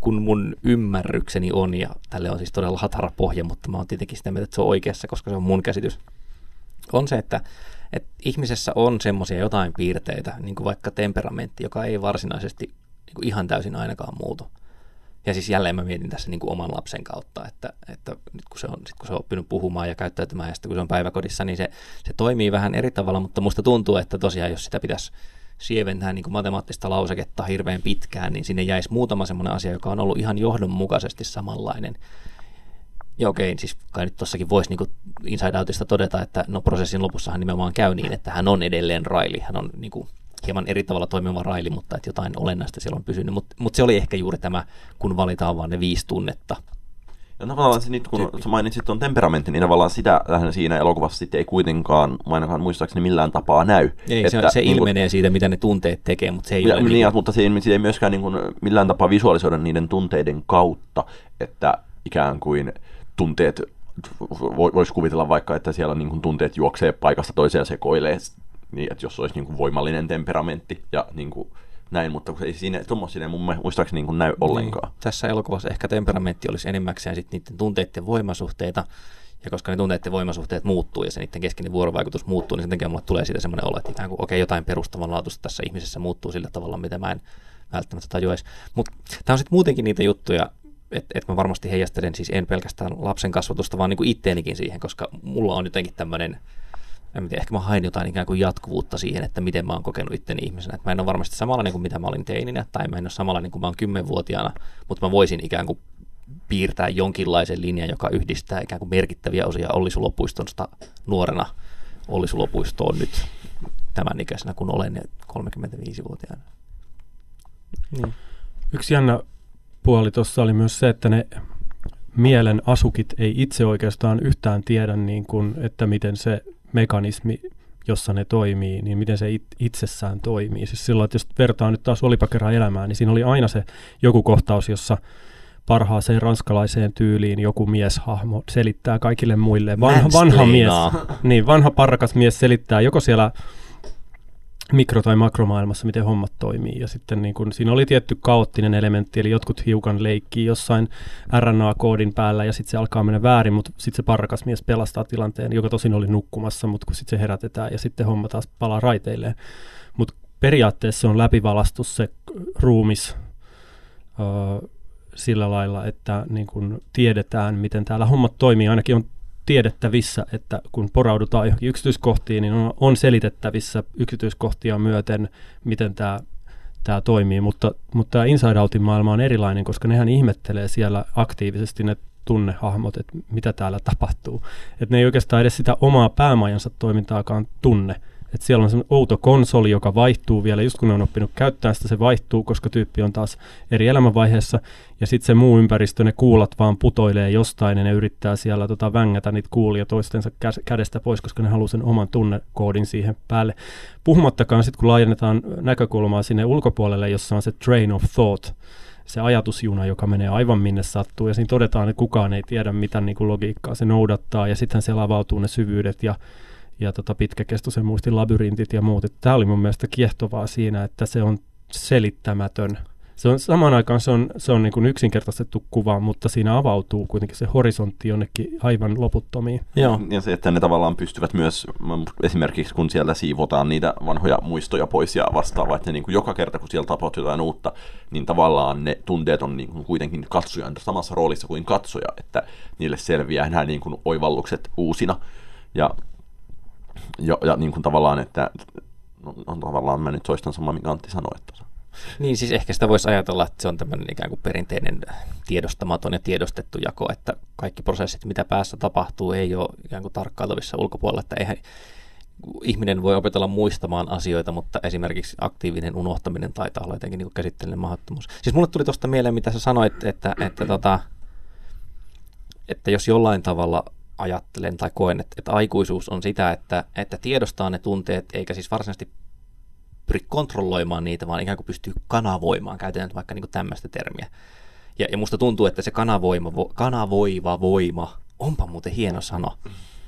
S5: kun mun ymmärrykseni on, ja tälle on siis todella hatara pohja, mutta mä oon tietenkin sitä mieltä, että se on oikeassa, koska se on mun käsitys, on se, että, että ihmisessä on semmoisia jotain piirteitä, niin kuin vaikka temperamentti, joka ei varsinaisesti niin kuin ihan täysin ainakaan muutu. Ja siis jälleen mä mietin tässä niin kuin oman lapsen kautta, että, että nyt kun se, on, sit kun se on oppinut puhumaan ja käyttäytymään ja sitten kun se on päiväkodissa, niin se, se toimii vähän eri tavalla, mutta musta tuntuu, että tosiaan jos sitä pitäisi sieventää niin kuin matemaattista lauseketta hirveän pitkään, niin sinne jäisi muutama semmoinen asia, joka on ollut ihan johdonmukaisesti samanlainen. Ja okei, siis kai nyt tuossakin voisi niin Inside Outista todeta, että no prosessin lopussahan nimenomaan käy niin, että hän on edelleen Raili, hän on niin kuin hieman eri tavalla toimiva Raili, mutta että jotain olennaista siellä on pysynyt. Mutta mut se oli ehkä juuri tämä, kun valitaan vain ne viisi tunnetta,
S4: ja tavallaan se, nyt kun tyyppi. sä mainitsit tuon temperamentin, niin tavallaan sitä siinä elokuvassa sitten ei kuitenkaan, ainakaan muistaakseni millään tapaa näy.
S5: Ei, että, se, se niin ilmenee kun, siitä, mitä ne tunteet tekee, mutta se ei
S4: ja,
S5: ole...
S4: Niin, niin, mutta se, se ei myöskään niin kuin, millään tapaa visualisoida niiden tunteiden kautta, että ikään kuin tunteet, voisi kuvitella vaikka, että siellä niin kuin tunteet juoksee paikasta toiseen sekoilee, niin että jos olisi niin kuin voimallinen temperamentti ja niin kuin, näin, mutta kun ei siinä tuommoisia mun muistaakseni niin näy ollenkaan.
S5: Niin. Tässä elokuvassa ehkä temperamentti olisi enemmäkseen sitten niiden tunteiden voimasuhteita, ja koska ne tunteiden voimasuhteet muuttuu ja se niiden keskeinen vuorovaikutus muuttuu, niin sen takia mulle tulee siitä semmoinen olo, että ikään kuin okei, okay, jotain perustavanlaatuista tässä ihmisessä muuttuu sillä tavalla, mitä mä en välttämättä tajuaisi. Mutta tämä on sitten muutenkin niitä juttuja, että et mä varmasti heijastelen siis en pelkästään lapsen kasvatusta, vaan niin kuin itteenikin siihen, koska mulla on jotenkin tämmöinen en tiedä, ehkä mä hain jotain ikään kuin jatkuvuutta siihen, että miten mä oon kokenut itteni ihmisenä. Että mä en ole varmasti samanlainen kuin mitä mä olin teininä, tai mä en ole samanlainen kuin mä oon kymmenvuotiaana, mutta mä voisin ikään kuin piirtää jonkinlaisen linjan, joka yhdistää ikään kuin merkittäviä osia Olli Sulopuistonsta nuorena Olli Sulopuistoon nyt tämän ikäisenä, kun olen 35-vuotiaana.
S3: Niin. Yksi jännä puoli tuossa oli myös se, että ne mielen asukit ei itse oikeastaan yhtään tiedä, niin kuin, että miten se mekanismi, jossa ne toimii, niin miten se it, itsessään toimii. Siis silloin, että jos vertaa nyt taas olipa kerran elämään, niin siinä oli aina se joku kohtaus, jossa parhaaseen ranskalaiseen tyyliin joku mieshahmo selittää kaikille muille. Vanha, vanha mies, niin, vanha parkas mies selittää joko siellä mikro- tai makromaailmassa, miten hommat toimii. Ja sitten niin kun, siinä oli tietty kaoottinen elementti, eli jotkut hiukan leikkii jossain RNA-koodin päällä ja sitten se alkaa mennä väärin, mutta sitten se parkas mies pelastaa tilanteen, joka tosin oli nukkumassa, mutta kun sitten se herätetään ja sitten homma taas palaa raiteilleen. Mutta periaatteessa se on läpivalastus se ruumis öö, sillä lailla, että niin kun tiedetään, miten täällä hommat toimii. Ainakin on tiedettävissä, että kun poraudutaan johonkin yksityiskohtiin, niin on, selitettävissä yksityiskohtia myöten, miten tämä tämä toimii, mutta, mutta tämä Inside Outin maailma on erilainen, koska nehän ihmettelee siellä aktiivisesti ne tunnehahmot, että mitä täällä tapahtuu. Että ne ei oikeastaan edes sitä omaa päämajansa toimintaakaan tunne, että siellä on semmoinen outo konsoli, joka vaihtuu vielä, just kun ne on oppinut käyttää sitä, se vaihtuu, koska tyyppi on taas eri elämänvaiheessa, ja sitten se muu ympäristö, ne kuulat vaan putoilee jostain, ja ne yrittää siellä tota, vängätä niitä kuulia toistensa kä- kädestä pois, koska ne haluaa sen oman tunnekoodin siihen päälle. Puhumattakaan sitten, kun laajennetaan näkökulmaa sinne ulkopuolelle, jossa on se train of thought, se ajatusjuna, joka menee aivan minne sattuu, ja siinä todetaan, että kukaan ei tiedä, mitä niin kuin logiikkaa se noudattaa, ja sitten siellä avautuu ne syvyydet ja, ja tota pitkäkestoisen muistin labyrintit ja muut. Tämä oli mun mielestä kiehtovaa siinä, että se on selittämätön se on, samaan aikaan se on, se on niin kuin yksinkertaistettu kuva, mutta siinä avautuu kuitenkin se horisontti jonnekin aivan loputtomiin.
S4: Joo. Ja se, että ne tavallaan pystyvät myös, esimerkiksi kun siellä siivotaan niitä vanhoja muistoja pois ja vastaavaa, että ne niin kuin joka kerta kun siellä tapahtuu jotain uutta, niin tavallaan ne tunteet on niin kuin kuitenkin katsojan samassa roolissa kuin katsoja, että niille selviää nämä niin kuin oivallukset uusina. Ja, ja, ja niin kuin tavallaan, että no, on tavallaan, mä nyt toistan samaa, minkä Antti sanoi, että
S5: niin siis ehkä sitä voisi ajatella, että se on tämmöinen ikään kuin perinteinen tiedostamaton ja tiedostettu jako, että kaikki prosessit, mitä päässä tapahtuu, ei ole ikään kuin tarkkailtavissa ulkopuolella, että eihän ihminen voi opetella muistamaan asioita, mutta esimerkiksi aktiivinen unohtaminen taitaa olla jotenkin niin käsitteellinen mahdottomuus. Siis mulle tuli tuosta mieleen, mitä sä sanoit, että, että, tota, että jos jollain tavalla ajattelen tai koen, että, että aikuisuus on sitä, että, että tiedostaa ne tunteet, eikä siis varsinaisesti pyri kontrolloimaan niitä, vaan ikään kuin pystyy kanavoimaan, käytetään vaikka niin tämmöistä termiä. Ja, ja musta tuntuu, että se kanavoima, vo, kanavoiva voima, onpa muuten hieno sana,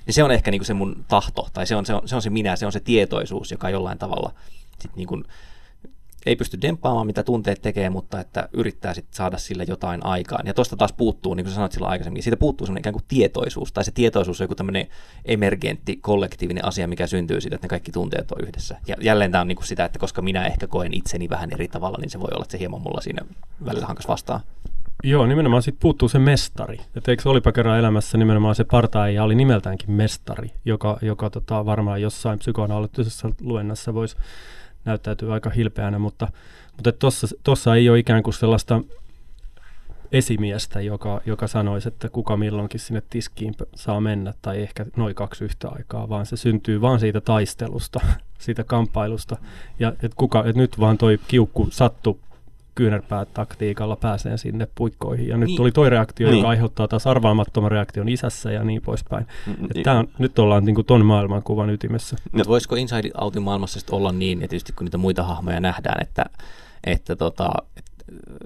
S5: niin se on ehkä niin kuin se mun tahto, tai se on se, on, se on se minä, se on se tietoisuus, joka jollain tavalla sit niin kuin ei pysty demppaamaan, mitä tunteet tekee, mutta että yrittää sitten saada sillä jotain aikaan. Ja tuosta taas puuttuu, niin kuin sanoit silloin aikaisemmin, siitä puuttuu semmoinen ikään kuin tietoisuus, tai se tietoisuus on joku tämmöinen emergentti, kollektiivinen asia, mikä syntyy siitä, että ne kaikki tunteet on yhdessä. Ja jälleen tämä on niin kuin sitä, että koska minä ehkä koen itseni vähän eri tavalla, niin se voi olla, että se hieman mulla siinä välillä hankas vastaan.
S3: Joo, nimenomaan sitten puuttuu se mestari. Että eikö olipa kerran elämässä nimenomaan se partaija oli nimeltäänkin mestari, joka, joka tota, varmaan jossain psykoanalyyttisessa luennassa voisi näyttäytyy aika hilpeänä, mutta, mutta tuossa ei ole ikään kuin sellaista esimiestä, joka, joka sanoisi, että kuka milloinkin sinne tiskiin saa mennä, tai ehkä noin kaksi yhtä aikaa, vaan se syntyy vaan siitä taistelusta, siitä kamppailusta, ja että kuka, että nyt vaan toi kiukku sattu kyynärpäät taktiikalla pääsee sinne puikkoihin. Ja nyt niin. tuli toi reaktio, niin. joka aiheuttaa taas arvaamattoman reaktion isässä ja niin poispäin. Niin. Tää on, nyt ollaan niin kuin ton maailmankuvan ytimessä.
S5: Nyt voisiko Inside Outin maailmassa olla niin, että tietysti kun niitä muita hahmoja nähdään, että, että, tota, että,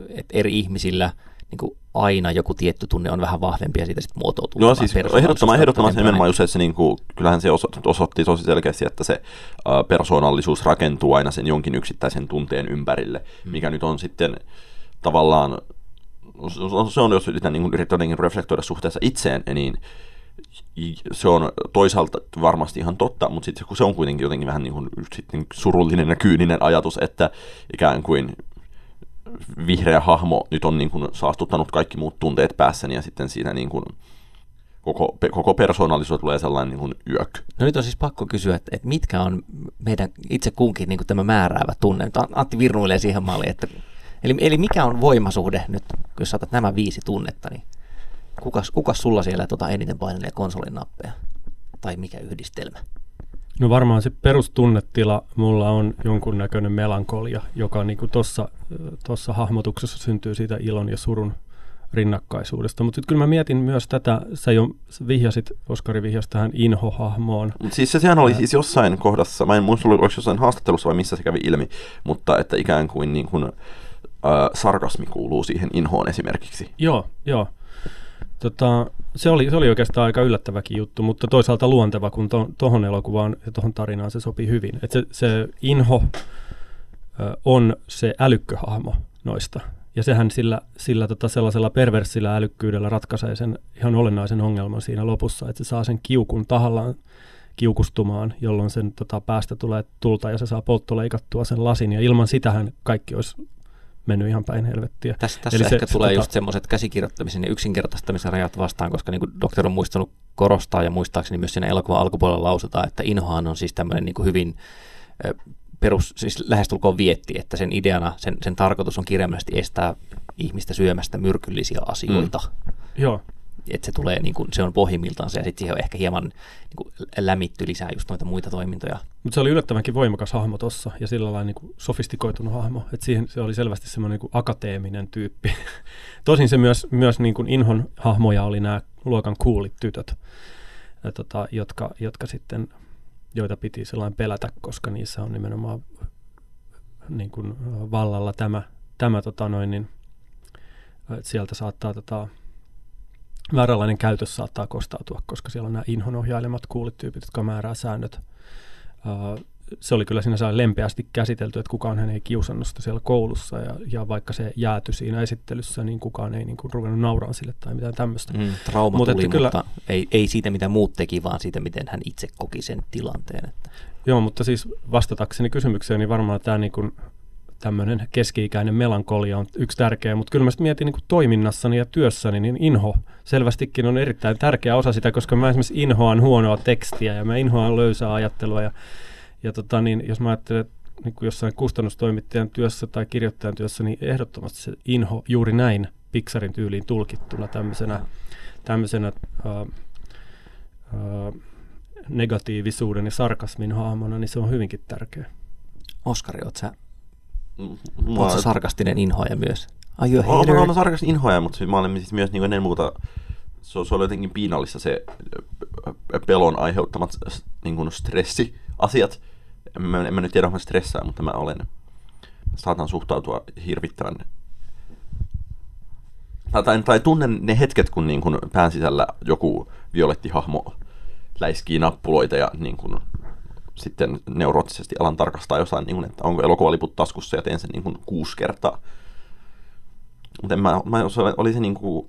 S5: että eri ihmisillä – niin kuin aina joku tietty tunne on vähän vahvempi ja siitä sitten muotoutuu.
S4: No siis ehdottoman, ehdottoman se nimenomaan just se, että se niin kuin, kyllähän se oso, osoitti tosi selkeästi, että se persoonallisuus rakentuu aina sen jonkin yksittäisen tunteen ympärille, hmm. mikä nyt on sitten tavallaan, se on jos yritän, niin yrittää jotenkin reflektoida suhteessa itseen, niin se on toisaalta varmasti ihan totta, mutta sitten se on kuitenkin jotenkin vähän niin kuin, sitten surullinen ja kyyninen ajatus, että ikään kuin vihreä hahmo nyt on niin kuin saastuttanut kaikki muut tunteet päässäni ja sitten siinä niin kuin koko, koko persoonallisuus tulee sellainen niin kuin yök.
S5: No nyt on siis pakko kysyä, että, että mitkä on meidän itse kunkin niin kuin tämä määräävä tunne. Antti virnuilee siihen malliin, että eli, eli mikä on voimasuhde nyt, jos saatat nämä viisi tunnetta, niin kukas, kukas sulla siellä tota eniten painelee konsolin nappeja? Tai mikä yhdistelmä?
S3: No varmaan se perustunnetila mulla on jonkunnäköinen melankolia, joka niin tuossa hahmotuksessa syntyy siitä ilon ja surun rinnakkaisuudesta. Mutta sitten kyllä mä mietin myös tätä, sä jo vihjasit, Oskari vihjasi tähän Inho-hahmoon.
S4: Siis se, sehän oli siis jossain kohdassa, mä en muista, oliko jossain haastattelussa vai missä se kävi ilmi, mutta että ikään kuin, niin kuin äh, sarkasmi kuuluu siihen Inhoon esimerkiksi.
S3: Joo, joo. Tota, se, oli, se oli oikeastaan aika yllättäväkin juttu, mutta toisaalta luonteva, kun tuohon to, elokuvaan ja tuohon tarinaan se sopii hyvin. Et se, se Inho ö, on se älykköhahmo noista. Ja sehän sillä, sillä tota sellaisella perversillä älykkyydellä ratkaisee sen ihan olennaisen ongelman siinä lopussa, että se saa sen kiukun tahallaan kiukustumaan, jolloin sen tota, päästä tulee tulta ja se saa polttoleikattua sen lasin. Ja ilman sitähän kaikki olisi mennyt ihan päin helvettiä.
S5: Tässä, tässä Eli ehkä se, tulee tota... just semmoiset käsikirjoittamisen ja yksinkertaistamisen rajat vastaan, koska niin kuin doktor on muistanut korostaa ja muistaakseni myös siinä elokuvan alkupuolella lausutaan, että Inhohan on siis tämmöinen niin kuin hyvin perus, siis lähestulkoon vietti, että sen ideana, sen, sen tarkoitus on kirjaimellisesti estää ihmistä syömästä myrkyllisiä asioita.
S3: Mm. Joo,
S5: että se tulee, niin kuin, se on pohjimmiltaan se, ja sitten siihen on ehkä hieman niin kuin, lämitty lisää just noita muita toimintoja.
S3: Mutta se oli yllättävänkin voimakas hahmo tuossa, ja sillä lailla niin sofistikoitunut hahmo, että siihen se oli selvästi semmoinen niin akateeminen tyyppi. Tosin se myös, myös niin kuin Inhon hahmoja oli nämä luokan kuulit tytöt, ja tota, jotka, jotka sitten, joita piti sellainen pelätä, koska niissä on nimenomaan niin kuin vallalla tämä, tämä tota noin, niin, että sieltä saattaa tota, vääränlainen käytös saattaa kostautua, koska siellä on nämä inhon ohjailemat kuulityypit, jotka määrää säännöt. Uh, se oli kyllä siinä lempeästi käsitelty, että kukaan hän ei kiusannut sitä siellä koulussa ja, ja vaikka se jääty siinä esittelyssä, niin kukaan ei niin kuin ruvennut nauraa sille tai mitään tämmöistä.
S5: Mm, trauma Mut tuli, kyllä, mutta ei, ei siitä mitä muut teki, vaan siitä miten hän itse koki sen tilanteen. Että.
S3: Joo, mutta siis vastatakseni kysymykseen, niin varmaan tämä niin kuin tämmöinen keski-ikäinen melankolia on yksi tärkeä, mutta kyllä mä mietin niin toiminnassani ja työssäni, niin inho selvästikin on erittäin tärkeä osa sitä, koska mä esimerkiksi inhoan huonoa tekstiä ja mä inhoan löysää ajattelua ja, ja tota, niin, jos mä ajattelen, niin kuin jossain kustannustoimittajan työssä tai kirjoittajan työssä, niin ehdottomasti se inho juuri näin Pixarin tyyliin tulkittuna tämmöisenä, tämmöisenä uh, uh, negatiivisuuden ja sarkasmin hahmona, niin se on hyvinkin tärkeä.
S5: Oskari, sä Oletko sarkastinen inhoaja myös?
S4: Are you a hater? Olen, sarkastinen inhoaja, mutta mä olen siis myös niin ennen muuta, se, se oli jotenkin piinallista se pelon aiheuttamat niin kuin stressiasiat. En mä, en mä nyt tiedä, onko stressaa, mutta mä olen, saatan suhtautua hirvittävän tai, tai tunnen ne hetket, kun niin kun pään sisällä joku violettihahmo läiskii nappuloita ja niin kun sitten neuroottisesti alan tarkastaa jossain, niin kuin, että onko elokuvaliput taskussa ja teen sen niin kuin kuusi kertaa. Mutta mä, mä oli se niin kuin,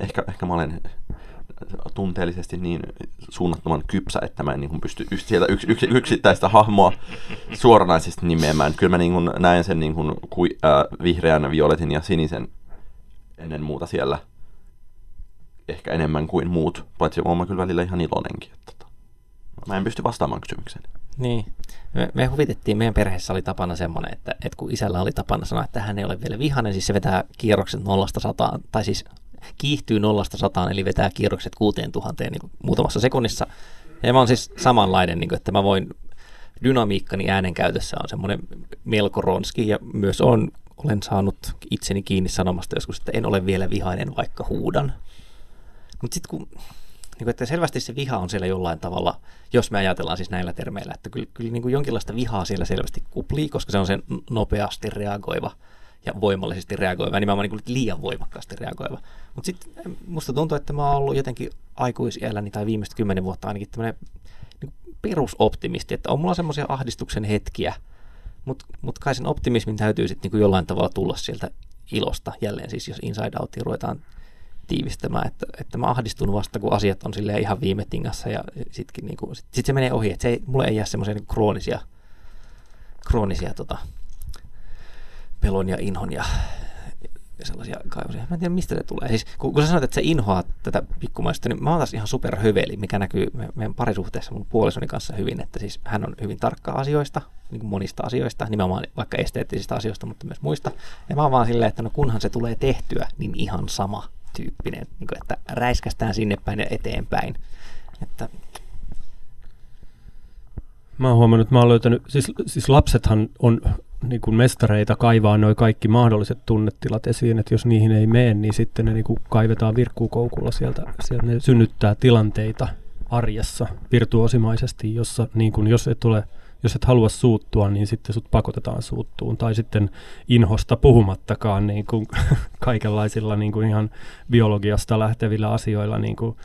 S4: ehkä, ehkä mä olen tunteellisesti niin suunnattoman kypsä, että mä en niin kuin pysty sieltä yks, yks, yksittäistä hahmoa suoranaisesti nimeämään. Kyllä mä niin kuin näen sen niin kuin, kui, äh, vihreän, violetin ja sinisen ennen muuta siellä ehkä enemmän kuin muut, paitsi mä kyllä välillä ihan iloinenkin. Että, tota, mä en pysty vastaamaan kysymykseen.
S5: Niin. Me, me huvitettiin, meidän perheessä oli tapana semmoinen, että, että kun isällä oli tapana sanoa, että hän ei ole vielä vihainen, siis se vetää kierrokset nollasta sataan, tai siis kiihtyy nollasta sataan, eli vetää kierrokset kuuteen tuhanteen niin muutamassa sekunnissa. Ja mä oon siis samanlainen, niin kuin, että mä voin, dynamiikkani äänenkäytössä on semmoinen melko ronski, ja myös on, olen saanut itseni kiinni sanomasta joskus, että en ole vielä vihainen, vaikka huudan. Mutta sitten kun niin kuin, että selvästi se viha on siellä jollain tavalla, jos me ajatellaan siis näillä termeillä, että kyllä, kyllä niin kuin jonkinlaista vihaa siellä selvästi kuplii, koska se on sen nopeasti reagoiva ja voimallisesti reagoiva, nimenomaan niin kuin liian voimakkaasti reagoiva. Mutta sitten musta tuntuu, että mä oon ollut jotenkin aikuisieläni tai viimeiset kymmenen vuotta ainakin tämmöinen niin perusoptimisti, että on mulla semmoisia ahdistuksen hetkiä, mutta mut kai sen optimismin täytyy sitten niin jollain tavalla tulla sieltä ilosta, jälleen siis jos Inside Outia ruvetaan tiivistämään, että, että mä ahdistun vasta, kun asiat on silleen ihan viime tingassa ja sitkin niin kuin, sit, sit se menee ohi, että se ei, mulle ei jää semmoisia niin kroonisia, kroonisia tota, pelon ja inhon ja, sellaisia kaivosia. Mä en tiedä, mistä se tulee. Siis, kun, kun sä sanoit, että se inhoaa tätä pikkumaista, niin mä oon taas ihan superhöveli, mikä näkyy meidän parisuhteessa mun puolisoni kanssa hyvin, että siis hän on hyvin tarkka asioista, niin monista asioista, nimenomaan vaikka esteettisistä asioista, mutta myös muista. Ja mä oon vaan silleen, että no kunhan se tulee tehtyä, niin ihan sama tyyppinen, niin kuin, että räiskästään sinne päin ja eteenpäin. Että
S3: Mä oon huomannut, että mä oon löytänyt, siis, siis lapsethan on niin kuin mestareita kaivaa noin kaikki mahdolliset tunnetilat esiin, että jos niihin ei mene, niin sitten ne niin kuin kaivetaan virkkukoukulla sieltä, sieltä ne synnyttää tilanteita arjessa virtuosimaisesti, jossa niin kuin, jos et tule jos et halua suuttua, niin sitten sut pakotetaan suuttuun. Tai sitten inhosta puhumattakaan niin kuin kaikenlaisilla niin kuin ihan biologiasta lähtevillä asioilla niin kuin,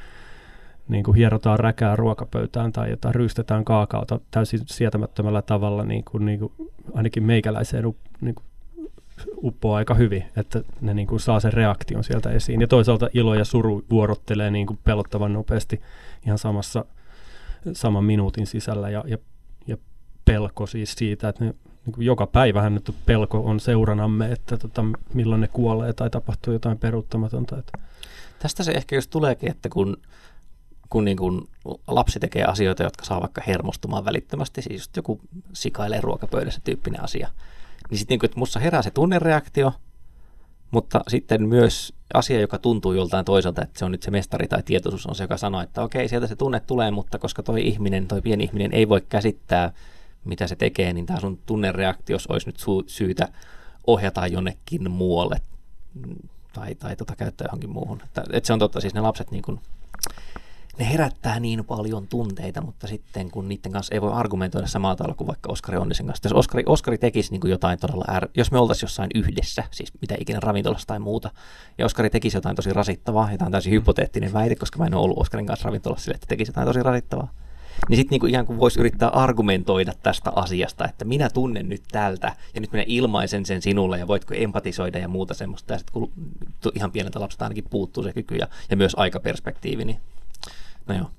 S3: niin kuin hierotaan räkää ruokapöytään tai jotain ryystetään kaakaota täysin sietämättömällä tavalla, niin kuin, niin kuin ainakin meikäläiseen niin kuin uppoaa aika hyvin, että ne niin kuin saa sen reaktion sieltä esiin. Ja toisaalta ilo ja suru vuorottelee niin kuin pelottavan nopeasti ihan samassa, saman minuutin sisällä ja, ja pelko siis siitä, että ne, niin kuin joka päivähän nyt pelko on seuranamme, että tota, milloin ne kuolee tai tapahtuu jotain peruuttamatonta. Että.
S5: Tästä se ehkä just tuleekin, että kun, kun niin kun lapsi tekee asioita, jotka saa vaikka hermostumaan välittömästi, siis just joku sikailee ruokapöydässä tyyppinen asia, niin sitten niin mussa herää se tunnereaktio, mutta sitten myös asia, joka tuntuu joltain toiselta, että se on nyt se mestari tai tietoisuus on se, joka sanoo, että okei, sieltä se tunne tulee, mutta koska toi ihminen, toi pieni ihminen ei voi käsittää, mitä se tekee, niin tämä sun tunnereaktios olisi nyt syytä ohjata jonnekin muualle tai, tai tota, käyttää johonkin muuhun. Että se on totta, siis ne lapset niin kuin, ne herättää niin paljon tunteita, mutta sitten kun niiden kanssa ei voi argumentoida samaa tavalla kuin vaikka Oskari Onnisen kanssa. Jos Oskari, Oskari tekisi niin jotain todella, är... jos me oltaisiin jossain yhdessä, siis mitä ikinä ravintolassa tai muuta, ja Oskari tekisi jotain tosi rasittavaa, ja tämä on täysin hypoteettinen väite, koska mä en ole ollut Oskarin kanssa ravintolassa sille, että tekisi jotain tosi rasittavaa, niin sitten niinku ikään kuin voisi yrittää argumentoida tästä asiasta, että minä tunnen nyt tältä ja nyt minä ilmaisen sen sinulle ja voitko empatisoida ja muuta semmoista. Ja sitten kun ihan pieneltä lapselta ainakin puuttuu se kyky ja, ja myös aikaperspektiivi, niin no joo.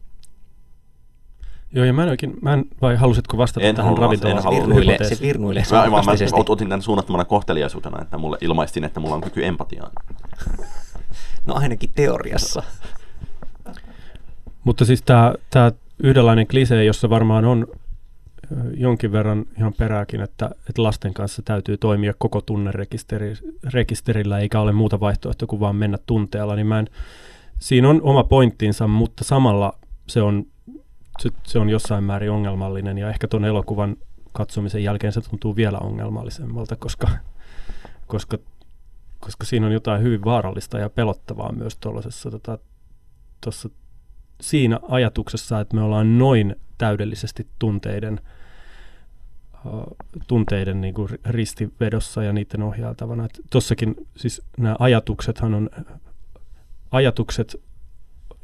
S3: Joo, ja mä en oikein, mä en, vai halusitko vastata
S4: En
S3: tähän
S4: halua,
S3: ravintolaan?
S4: en halua.
S5: Virnuille, se virnuille
S4: Mä, mä, mä otin tämän suunnattomana kohteliaisuutena, että mulle ilmaistiin, että mulla on kyky empatiaan.
S5: No ainakin teoriassa.
S3: Mutta siis tämä yhdenlainen klisee, jossa varmaan on jonkin verran ihan perääkin, että, että lasten kanssa täytyy toimia koko tunnerekisterillä, eikä ole muuta vaihtoehtoa kuin vaan mennä tunteella, niin mä en, siinä on oma pointtinsa, mutta samalla se on, se, se on jossain määrin ongelmallinen, ja ehkä tuon elokuvan katsomisen jälkeen se tuntuu vielä ongelmallisemmalta, koska, koska, koska siinä on jotain hyvin vaarallista ja pelottavaa myös tuollaisessa tota, siinä ajatuksessa, että me ollaan noin täydellisesti tunteiden, tunteiden niin kuin ristivedossa ja niiden ohjailtavana. Tuossakin siis nämä ajatuksethan on, ajatukset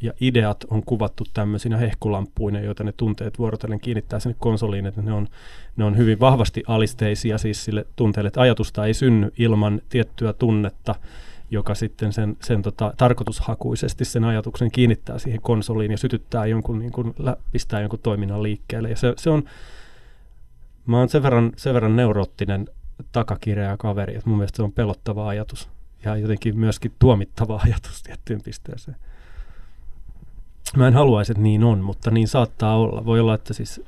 S3: ja ideat on kuvattu tämmöisinä hehkulampuina, joita ne tunteet vuorotellen kiinnittää sinne konsoliin, että ne on, ne on hyvin vahvasti alisteisia siis sille tunteelle, että ajatusta ei synny ilman tiettyä tunnetta, joka sitten sen, sen tota, tarkoitushakuisesti sen ajatuksen kiinnittää siihen konsoliin ja sytyttää jonkun, niin kuin, pistää jonkun toiminnan liikkeelle. Ja se, se on, mä oon sen verran, sen verran neuroottinen takakireä kaveri, että mun mielestä se on pelottava ajatus ja jotenkin myöskin tuomittava ajatus tiettyyn pisteeseen. Mä en haluaisi, että niin on, mutta niin saattaa olla. Voi olla, että siis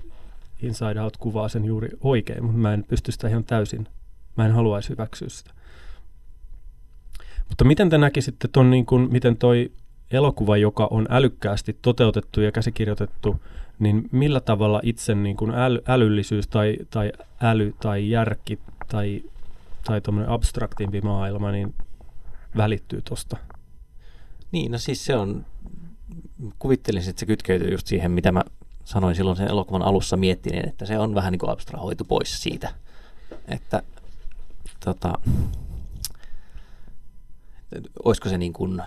S3: Inside Out kuvaa sen juuri oikein, mutta mä en pysty sitä ihan täysin, mä en haluaisi hyväksyä sitä. Mutta miten te näkisitte ton, niin kuin, miten toi elokuva, joka on älykkäästi toteutettu ja käsikirjoitettu, niin millä tavalla itse niin kuin äly, älyllisyys tai, tai äly tai järki tai, tai tuommoinen abstraktimpi maailma niin välittyy tuosta?
S5: Niin, no siis se on, kuvittelisin, että se kytkeytyy just siihen, mitä mä sanoin silloin sen elokuvan alussa miettineen, että se on vähän niin kuin abstrahoitu pois siitä, että tota, olisiko se niin kuin,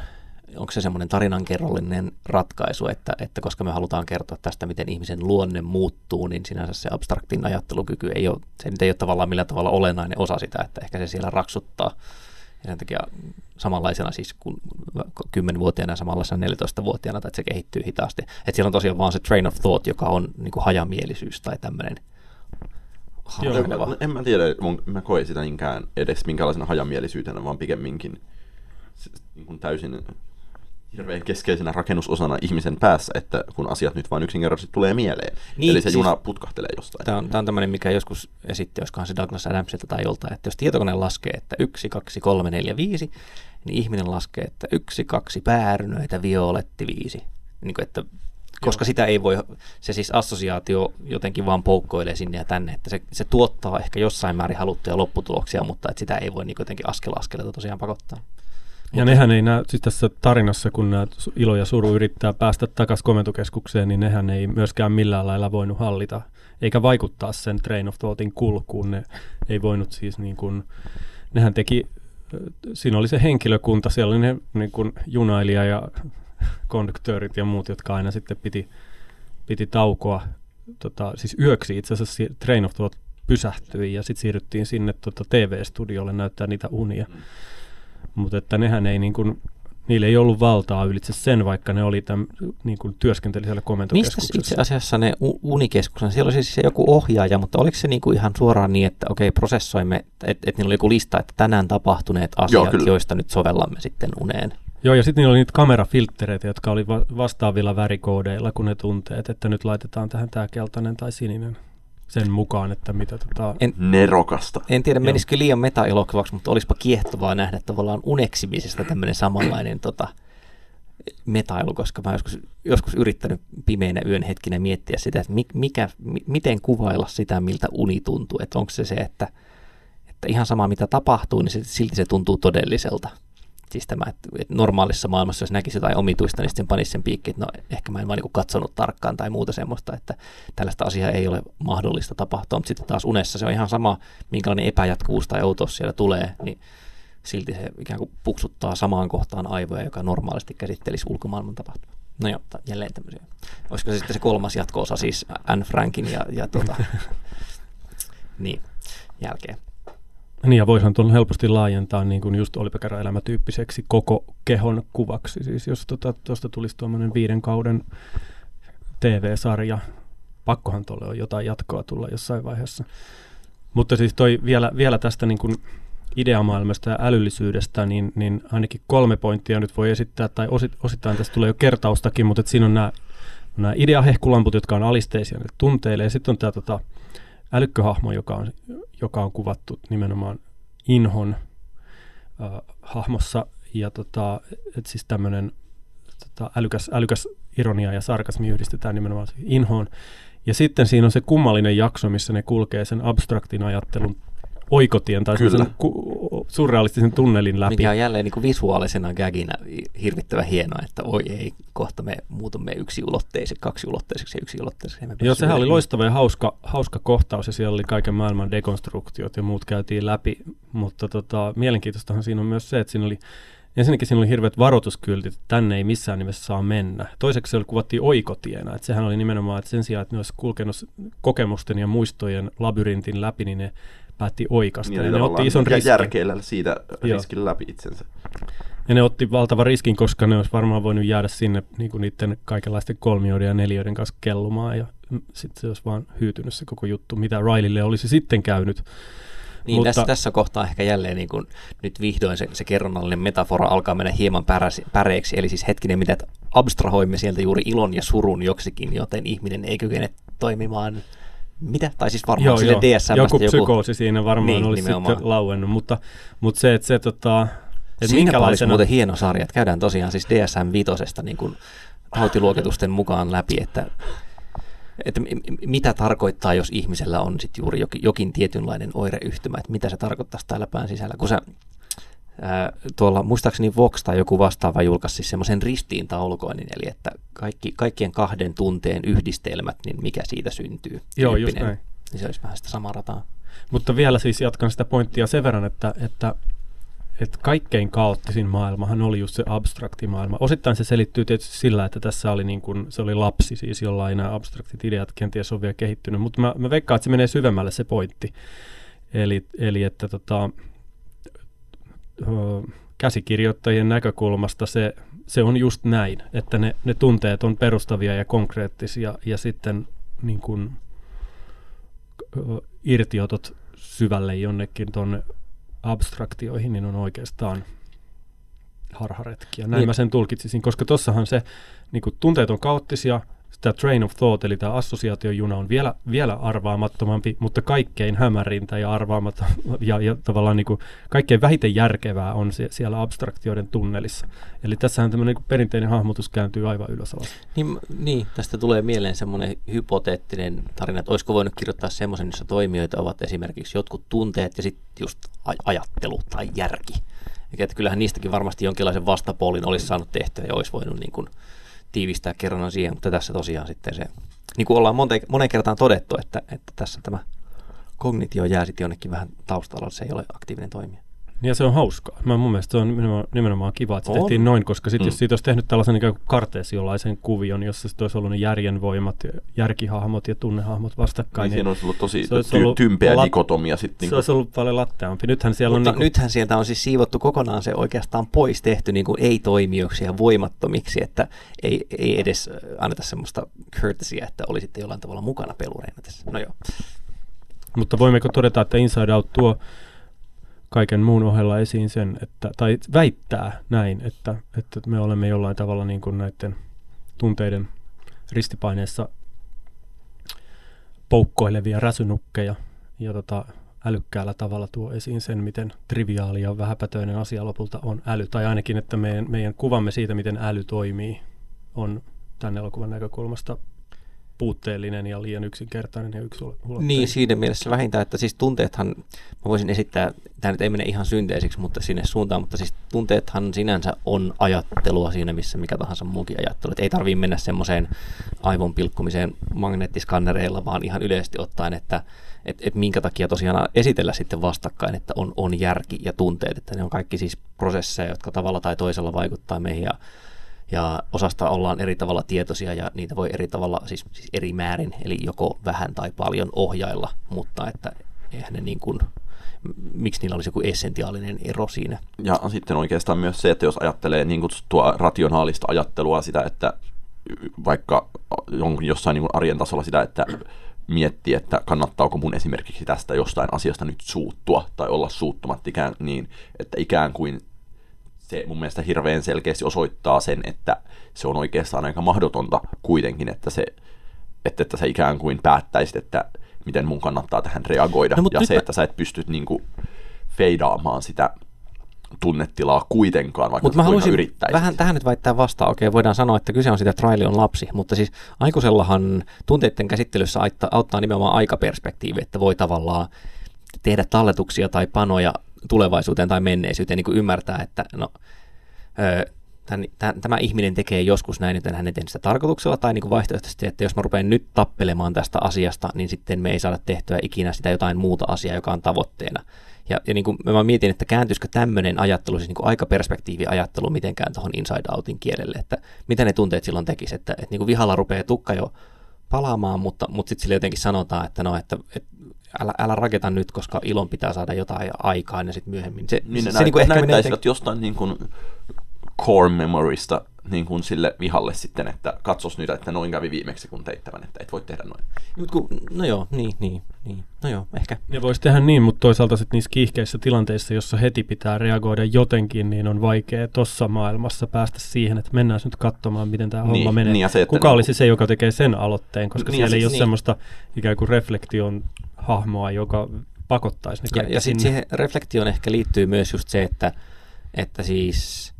S5: onko se semmoinen tarinankerrollinen ratkaisu, että, että koska me halutaan kertoa tästä, miten ihmisen luonne muuttuu, niin sinänsä se abstraktin ajattelukyky ei ole, se nyt ei ole tavallaan millä tavalla olennainen osa sitä, että ehkä se siellä raksuttaa. Ja sen takia samanlaisena siis kuin 10-vuotiaana ja samanlaisena 14-vuotiaana, että se kehittyy hitaasti. Että siellä on tosiaan vaan se train of thought, joka on niin kuin hajamielisyys tai tämmöinen
S3: Joo.
S4: No, en mä tiedä, mä koe sitä niinkään edes minkälaisena hajamielisyytenä, vaan pikemminkin niin kuin täysin hirveän keskeisenä rakennusosana ihmisen päässä, että kun asiat nyt vain yksinkertaisesti tulee mieleen.
S5: Niin,
S4: Eli se
S5: siis-
S4: juna putkahtelee jostain.
S5: Tämä on, tämä on tämmöinen, mikä joskus esitti, olisikohan se Douglas Adamsilta tai joltain, että jos tietokone laskee, että 1, 2, 3, 4, 5, niin ihminen laskee, että 1, 2, päärynöitä, violetti, 5. Niin kuin, että, koska sitä ei voi, se siis assosiaatio jotenkin vaan poukkoilee sinne ja tänne, että se, se tuottaa ehkä jossain määrin haluttuja lopputuloksia, mutta että sitä ei voi niin jotenkin askel askeleelta tosiaan pakottaa.
S3: Ja nehän ei näe, siis tässä tarinassa, kun nämä ilo ja suru yrittää päästä takaisin komentokeskukseen, niin nehän ei myöskään millään lailla voinut hallita, eikä vaikuttaa sen train of thoughtin kulkuun. Ne ei voinut siis niin kuin, nehän teki, siinä oli se henkilökunta, siellä oli ne niin kuin junailija ja konduktöörit ja muut, jotka aina sitten piti, piti taukoa, tota, siis yöksi itse asiassa si- train of thought pysähtyi ja sitten siirryttiin sinne tota, TV-studiolle näyttää niitä unia. Mutta että nehän ei niin kuin, niillä ei ollut valtaa ylitse sen, vaikka ne oli tämän, niin kuin työskenteli siellä
S5: Mistä
S3: komentokeskuksessa.
S5: itse asiassa ne unikeskuksen, siellä oli siis se joku ohjaaja, mutta oliko se niinku ihan suoraan niin, että okei, prosessoimme, että et niillä oli joku lista, että tänään tapahtuneet asiat,
S4: kyllä.
S5: joista nyt sovellamme sitten uneen.
S3: Joo, ja sitten niillä oli niitä kamerafilttereitä, jotka oli va- vastaavilla värikoodeilla kuin ne tunteet, että nyt laitetaan tähän tämä keltainen tai sininen. Sen mukaan, että mitä tota...
S5: En,
S4: Nerokasta.
S5: en tiedä,
S3: Joo.
S5: menisikö liian meta-elokuvaksi, mutta olisipa kiehtovaa nähdä tavallaan uneksimisesta tämmöinen samanlainen tota, metailu, koska mä oon joskus, joskus yrittänyt pimeänä yön hetkinä miettiä sitä, että mi, mikä, mi, miten kuvailla sitä, miltä uni tuntuu. Että onko se se, että, että ihan sama mitä tapahtuu, niin se, silti se tuntuu todelliselta. Siis tämä, että, normaalissa maailmassa, jos näkisi jotain omituista, niin sitten panisi sen piikki, että no ehkä mä en vaan niin katsonut tarkkaan tai muuta semmoista, että tällaista asiaa ei ole mahdollista tapahtua, mutta sitten taas unessa se on ihan sama, minkälainen epäjatkuvuus tai outous siellä tulee, niin silti se ikään kuin puksuttaa samaan kohtaan aivoja, joka normaalisti käsittelisi ulkomaailman tapahtumaa. No joo, jälleen tämmöisiä. Olisiko se sitten se kolmas jatko-osa, siis Anne Frankin ja, ja tuota, niin, jälkeen.
S3: Niin ja voisihan tuon helposti laajentaa niin kuin just Olipekärän elämätyyppiseksi koko kehon kuvaksi. Siis jos tuosta tota, tulisi tuommoinen viiden kauden TV-sarja, pakkohan tuolle on jotain jatkoa tulla jossain vaiheessa. Mutta siis toi vielä, vielä tästä niin kuin ideamaailmasta ja älyllisyydestä, niin, niin ainakin kolme pointtia nyt voi esittää, tai osit, osittain tästä tulee jo kertaustakin, mutta siinä on nämä, nämä ideahehkulamput, jotka on alisteisia niille tunteille, ja sitten on tämä tota, älykköhahmo, joka on, joka on kuvattu nimenomaan Inhon äh, hahmossa, ja tota, et siis tämmöinen tota, älykäs, älykäs ironia ja sarkasmi yhdistetään nimenomaan Inhoon. Ja sitten siinä on se kummallinen jakso, missä ne kulkee sen abstraktin ajattelun oikotien tai
S4: Kyllä.
S3: sen ku, surrealistisen tunnelin läpi.
S5: Mikä on jälleen niin kuin visuaalisena gagina hirvittävän hienoa, että oi ei, kohta me muutamme yksi ulotteiseksi, kaksi ulotteiseksi ja yksi ulotteiseksi.
S3: Joo, sehän oli loistava ja hauska, hauska kohtaus ja siellä oli kaiken maailman dekonstruktiot ja muut käytiin läpi, mutta tota, mielenkiintoistahan siinä on myös se, että siinä oli Ensinnäkin siinä oli hirveät varoituskyltit, että tänne ei missään nimessä saa mennä. Toiseksi se oli, kuvattiin oikotiena, että sehän oli nimenomaan, että sen sijaan, että ne olisi kulkenut kokemusten ja muistojen labyrintin läpi, niin ne päätti oikasta.
S4: Niin,
S3: ja ne otti ison riskin.
S4: järkeillä siitä
S3: Joo.
S4: riskin läpi itsensä.
S3: Ja ne otti valtavan riskin, koska ne olisi varmaan voinut jäädä sinne niin kuin niiden kaikenlaisten kolmioiden ja neljöiden kanssa kellumaan. Ja sitten se olisi vaan hyytynyt se koko juttu, mitä Rileylle olisi sitten käynyt.
S5: Niin,
S3: Mutta-
S5: tässä, tässä kohtaa ehkä jälleen niin kuin, nyt vihdoin se, se kerronnallinen metafora alkaa mennä hieman päräsi, päreiksi. Eli siis hetkinen, mitä abstrahoimme sieltä juuri ilon ja surun joksikin, joten ihminen ei kykene toimimaan. Mitä? Tai siis varmaan sille DSM.
S3: joku psykoosi siinä varmaan
S5: Niin,
S3: olisi
S5: nimenomaan.
S3: sitten lauennut, mutta, mutta se, että se tota, että
S5: olisi
S3: minkälaisena...
S5: muuten hieno sarja, että käydään tosiaan siis DSM vitosesta niin kuin tautiluokitusten mukaan läpi, että, että mi- mi- mitä tarkoittaa, jos ihmisellä on sitten juuri jokin, jokin tietynlainen oireyhtymä, että mitä se tarkoittaisi täällä pään sisällä. Kun sä ää, tuolla, muistaakseni Vox tai joku vastaava julkaisi siis semmoisen ristiintaulukoinnin, eli että kaikki, kaikkien kahden tunteen yhdistelmät, niin mikä siitä syntyy.
S3: Joo, just näin.
S5: Niin se olisi vähän sitä samaa rataa.
S3: Mutta vielä siis jatkan sitä pointtia sen verran, että, että, että kaikkein kaoottisin maailmahan oli just se abstrakti maailma. Osittain se selittyy tietysti sillä, että tässä oli niin kuin, se oli lapsi siis, jolla ei nämä abstraktit ideat kenties ole vielä kehittynyt. Mutta mä, mä veikkaan, että se menee syvemmälle se pointti. Eli, eli että tota, käsikirjoittajien näkökulmasta se, se on just näin, että ne, ne tunteet on perustavia ja konkreettisia ja sitten niin kuin, irtiotot syvälle jonnekin tuonne abstraktioihin, niin on oikeastaan harharetkiä. Näin
S5: Niin.
S3: mä sen tulkitsisin, koska tossahan se niin kuin, tunteet on kaoottisia, tämä train of thought, eli tämä assosiaatiojuna on vielä, vielä arvaamattomampi, mutta kaikkein hämärintä ja arvaamaton ja, ja tavallaan niin kuin, kaikkein vähiten järkevää on se, siellä abstraktioiden tunnelissa. Eli tässähän tämmöinen niin perinteinen hahmotus kääntyy aivan ylös alas.
S5: Niin, niin, tästä tulee mieleen semmoinen hypoteettinen tarina, että olisiko voinut kirjoittaa semmoisen, jossa toimijoita ovat esimerkiksi jotkut tunteet ja sitten just aj- ajattelu tai järki. Eikä, että kyllähän niistäkin varmasti jonkinlaisen vastapuolin olisi saanut tehtyä ja olisi voinut niin kuin tiivistää kerran siihen, mutta tässä tosiaan sitten se, niin kuin ollaan monta, moneen kertaan todettu, että, että tässä tämä kognitio jää sitten jonnekin vähän taustalla, se ei ole aktiivinen toimija.
S3: Ja se on hauskaa. Mä mun mielestä se on nimenomaan, nimenomaan kiva, että se
S5: On.
S3: tehtiin noin, koska sitten
S4: Mm.
S3: jos siitä olisi tehnyt tällaisen ikään kuin karteesiolaisen kuvion, jossa sitten olisi ollut ne järjenvoimat, ja järkihahmot ja tunnehahmot vastakkain,
S4: Niin
S3: niin,
S4: siinä olisi ollut tosi
S3: se olisi ollut
S4: tympeä
S3: lat-
S4: dikotomia sitten.
S3: se
S4: Niin
S3: olisi ollut paljon latteampi. Nythän siellä
S5: Mutta
S3: on niin
S5: nythän sieltä on siis siivottu kokonaan se oikeastaan pois tehty niin kuin ei-toimijoiksi ja voimattomiksi, että ei, ei edes äh, anneta semmoista courtesyä, että olisitte jollain tavalla mukana pelureina tässä. No joo.
S3: Mutta voimmeko todeta, että Inside Out tuo kaiken muun ohella esiin sen, että, tai väittää näin, että, että me olemme jollain tavalla niin kuin näiden tunteiden ristipaineessa poukkoilevia räsynukkeja. Ja tota, älykkäällä tavalla tuo esiin sen, miten triviaali ja vähäpätöinen asia lopulta on äly, tai ainakin, että meidän, meidän kuvamme siitä, miten äly toimii, on tämän elokuvan näkökulmasta puutteellinen ja liian yksinkertainen ja yksi
S5: Niin, siinä mielessä vähintään, että siis tunteethan, mä voisin esittää, tämä nyt ei mene ihan synteesiksi mutta sinne suuntaan, mutta siis tunteethan sinänsä on ajattelua siinä, missä mikä tahansa muukin ajattelu. Et ei tarvii mennä semmoiseen aivon pilkkumiseen magneettiskannereilla, vaan ihan yleisesti ottaen, että et, et minkä takia tosiaan esitellä sitten vastakkain, että on, on järki ja tunteet, että ne on kaikki siis prosesseja, jotka tavalla tai toisella vaikuttaa meihin ja ja osasta ollaan eri tavalla tietoisia ja niitä voi eri tavalla, siis, siis eri määrin, eli joko vähän tai paljon ohjailla, mutta että eihän ne niin kuin, miksi niillä olisi joku essentiaalinen ero siinä.
S4: Ja sitten oikeastaan myös se, että jos ajattelee niin kutsuttua rationaalista ajattelua, sitä, että vaikka jossain niin arjen tasolla sitä, että miettii, että kannattaako mun esimerkiksi tästä jostain asiasta nyt suuttua tai olla suuttumatta ikään niin, että ikään kuin se mun mielestä hirveän selkeästi osoittaa sen, että se on oikeastaan aika mahdotonta kuitenkin, että se, että, että sä ikään kuin päättäisit, että miten mun kannattaa tähän reagoida. No, ja se, mä... että sä et pysty niin kuin feidaamaan sitä tunnetilaa kuitenkaan, vaikka
S5: Mut mä haluaisin vähän tähän nyt väittää vastaan. Okei, voidaan sanoa, että kyse on sitä, että Riley on lapsi, mutta siis aikuisellahan tunteiden käsittelyssä auttaa, auttaa nimenomaan aikaperspektiivi, että voi tavallaan tehdä talletuksia tai panoja tulevaisuuteen tai menneisyyteen, niin kuin ymmärtää, että no, tämän, tämän, tämä ihminen tekee joskus näin, joten hän ei sitä tarkoituksella, tai niin kuin vaihtoehtoisesti, että jos mä rupean nyt tappelemaan tästä asiasta, niin sitten me ei saada tehtyä ikinä sitä jotain muuta asiaa, joka on tavoitteena. Ja, ja niin kuin mä mietin, että kääntyisikö tämmöinen ajattelu, siis niin kuin aikaperspektiivi-ajattelu mitenkään tuohon inside outin kielelle, että mitä ne tunteet silloin tekisi, että, että niin kuin vihalla rupeaa tukka jo palaamaan, mutta, mutta sitten sille jotenkin sanotaan, että no, että, että älä, älä raketa nyt, koska ilon pitää saada jotain aikaa ja sitten myöhemmin. Se,
S4: niin se, se niin kuin ehkä menee jostain niin kuin core memorista niin kuin sille vihalle sitten, että katsos nyt, että noin kävi viimeksi kun teit tämän, että et voi tehdä noin.
S5: Nyt kun, no joo, niin, niin, niin, no joo, ehkä.
S3: Ja voisi tehdä niin, mutta toisaalta sitten niissä kiihkeissä tilanteissa, jossa heti pitää reagoida jotenkin, niin on vaikea tuossa maailmassa päästä siihen, että mennään nyt katsomaan, miten tämä niin, homma menee. Niin, se, Kuka niin, olisi se, joka tekee sen aloitteen, koska niin, siellä ei ole niin. semmoista ikään kuin reflektion hahmoa, joka pakottaisi ne
S5: Ja, ja sitten siihen reflektioon ehkä liittyy myös just se, että, että siis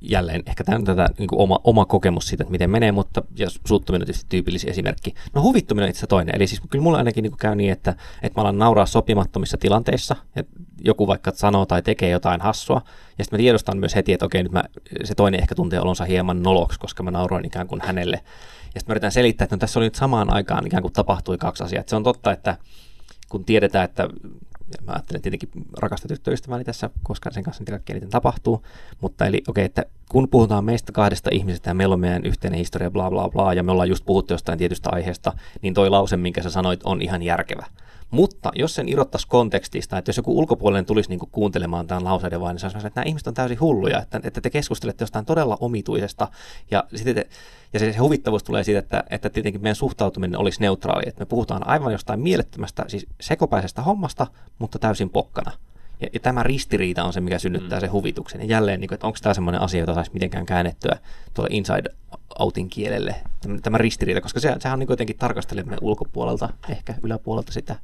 S5: jälleen ehkä tämän, tätä niin kuin oma, oma kokemus siitä, että miten menee, mutta ja suuttuminen on tietysti tyypillinen esimerkki. No huvittuminen on itse toinen. Eli siis kyllä mulla ainakin niin kuin käy niin, että, että mä alan nauraa sopimattomissa tilanteissa, että joku vaikka sanoo tai tekee jotain hassua, ja sitten mä tiedostan myös heti, että okei, nyt mä, se toinen ehkä tuntee olonsa hieman noloksi, koska mä nauroin ikään kuin hänelle. Ja sitten mä yritän selittää, että no, tässä oli nyt samaan aikaan ikään kuin tapahtui kaksi asiaa. Että se on totta, että kun tiedetään, että mä ajattelen tietenkin rakasta tyttöystäväni tässä, koska sen kanssa kaikki eniten tapahtuu, mutta eli okei, okay, että kun puhutaan meistä kahdesta ihmisestä ja meillä on meidän yhteinen historia, bla bla bla, ja me ollaan just puhuttu jostain tietystä aiheesta, niin toi lause, minkä sä sanoit, on ihan järkevä. Mutta jos sen irrottaisi kontekstista, että jos joku ulkopuolinen tulisi niin kuuntelemaan tämän lauseiden vain, niin se olisi, että nämä ihmiset on täysin hulluja, että, että te keskustelette jostain todella omituisesta. Ja, sitten te, ja se, se huvittavuus tulee siitä, että, että tietenkin meidän suhtautuminen olisi neutraali, että me puhutaan aivan jostain mielettömästä, siis sekopäisestä hommasta, mutta täysin pokkana. Ja, ja tämä ristiriita on se, mikä synnyttää mm. sen huvituksen. Ja jälleen, niin kuin, että onko tämä semmoinen asia, jota saisi mitenkään käännettyä tuolle inside outin kielelle, tämä, tämä ristiriita, koska se, sehän on niin jotenkin tarkasteleminen ulkopuolelta, ehkä yläpuolelta sitä.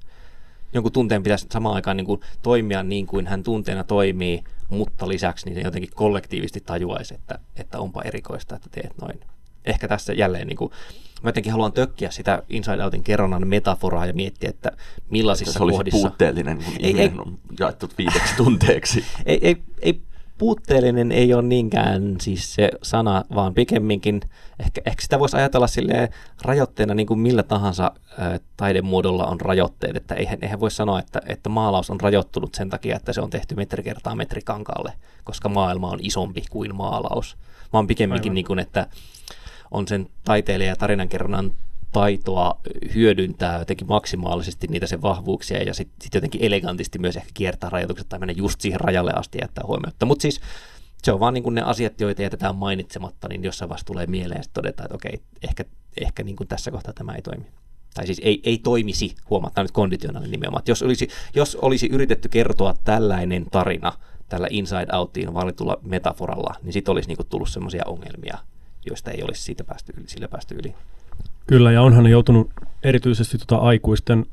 S5: Jonkun tunteen pitäisi samaan aikaan niin kuin toimia niin kuin hän tunteena toimii, mutta lisäksi niin se jotenkin kollektiivisesti tajuaisi, että, että onpa erikoista, että teet noin. Ehkä tässä jälleen niin kuin, mä jotenkin haluan tökkiä sitä Inside Outin kerronnan metaforaa ja miettiä, että millaisissa
S4: se olisi
S5: kohdissa...
S4: puutteellinen, kun ei, ei, on jaettu viideksi tunteeksi.
S5: ei, ei, ei puutteellinen ei ole niinkään siis se sana, vaan pikemminkin ehkä, ehkä sitä voisi ajatella sille rajoitteena niin kuin millä tahansa taidemuodolla on rajoitteet, että eihän, eihän voi sanoa, että, että maalaus on rajoittunut sen takia, että se on tehty metri kertaa metri kankaalle, koska maailma on isompi kuin maalaus, vaan pikemminkin niin kuin, että on sen taiteilijan ja tarinankerronnan taitoa hyödyntää jotenkin maksimaalisesti niitä sen vahvuuksia ja sitten sit jotenkin elegantisti myös ehkä kiertää rajoitukset tai mennä just siihen rajalle asti ja jättää huomiota. Mutta siis se on vaan niin kuin ne asiat, joita jätetään mainitsematta, niin jossain vaiheessa tulee mieleen ja todetaan, että okei, ehkä, ehkä niin kuin tässä kohtaa tämä ei toimi. Tai siis ei, ei toimisi, huomataan nyt konditionaalinen nimenomaan. Jos olisi, jos olisi yritetty kertoa tällainen tarina tällä Inside Outiin valitulla metaforalla, niin sitten olisi niin kuin tullut semmoisia ongelmia, joista ei olisi siitä päästy yli, sillä päästy yli.
S3: Kyllä, ja onhan joutunut erityisesti tuota aikuisten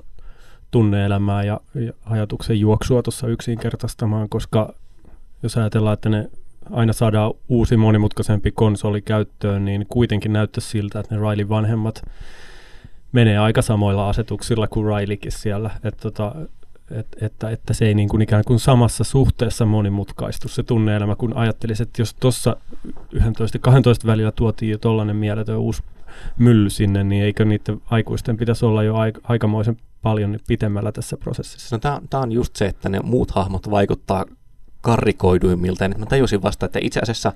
S3: tunneelämää ja, ja ajatuksen juoksua tuossa yksinkertaistamaan, koska jos ajatellaan, että ne aina saadaan uusi monimutkaisempi konsoli käyttöön, niin kuitenkin näyttäisi siltä, että ne Riley vanhemmat menee aika samoilla asetuksilla kuin Rileykin siellä. Että tota, että, että, että se ei niin kuin ikään kuin samassa suhteessa monimutkaistu se tunneelämä, kun ajattelisi, että jos tuossa 11-12 välillä tuotiin jo tollainen mieletön uusi mylly sinne, niin eikö niiden aikuisten pitäisi olla jo aik- aikamoisen paljon pitemmällä tässä prosessissa?
S5: No tämä on just se, että ne muut hahmot vaikuttaa karrikoiduimmilta. Ja nyt mä tajusin vasta, että itse asiassa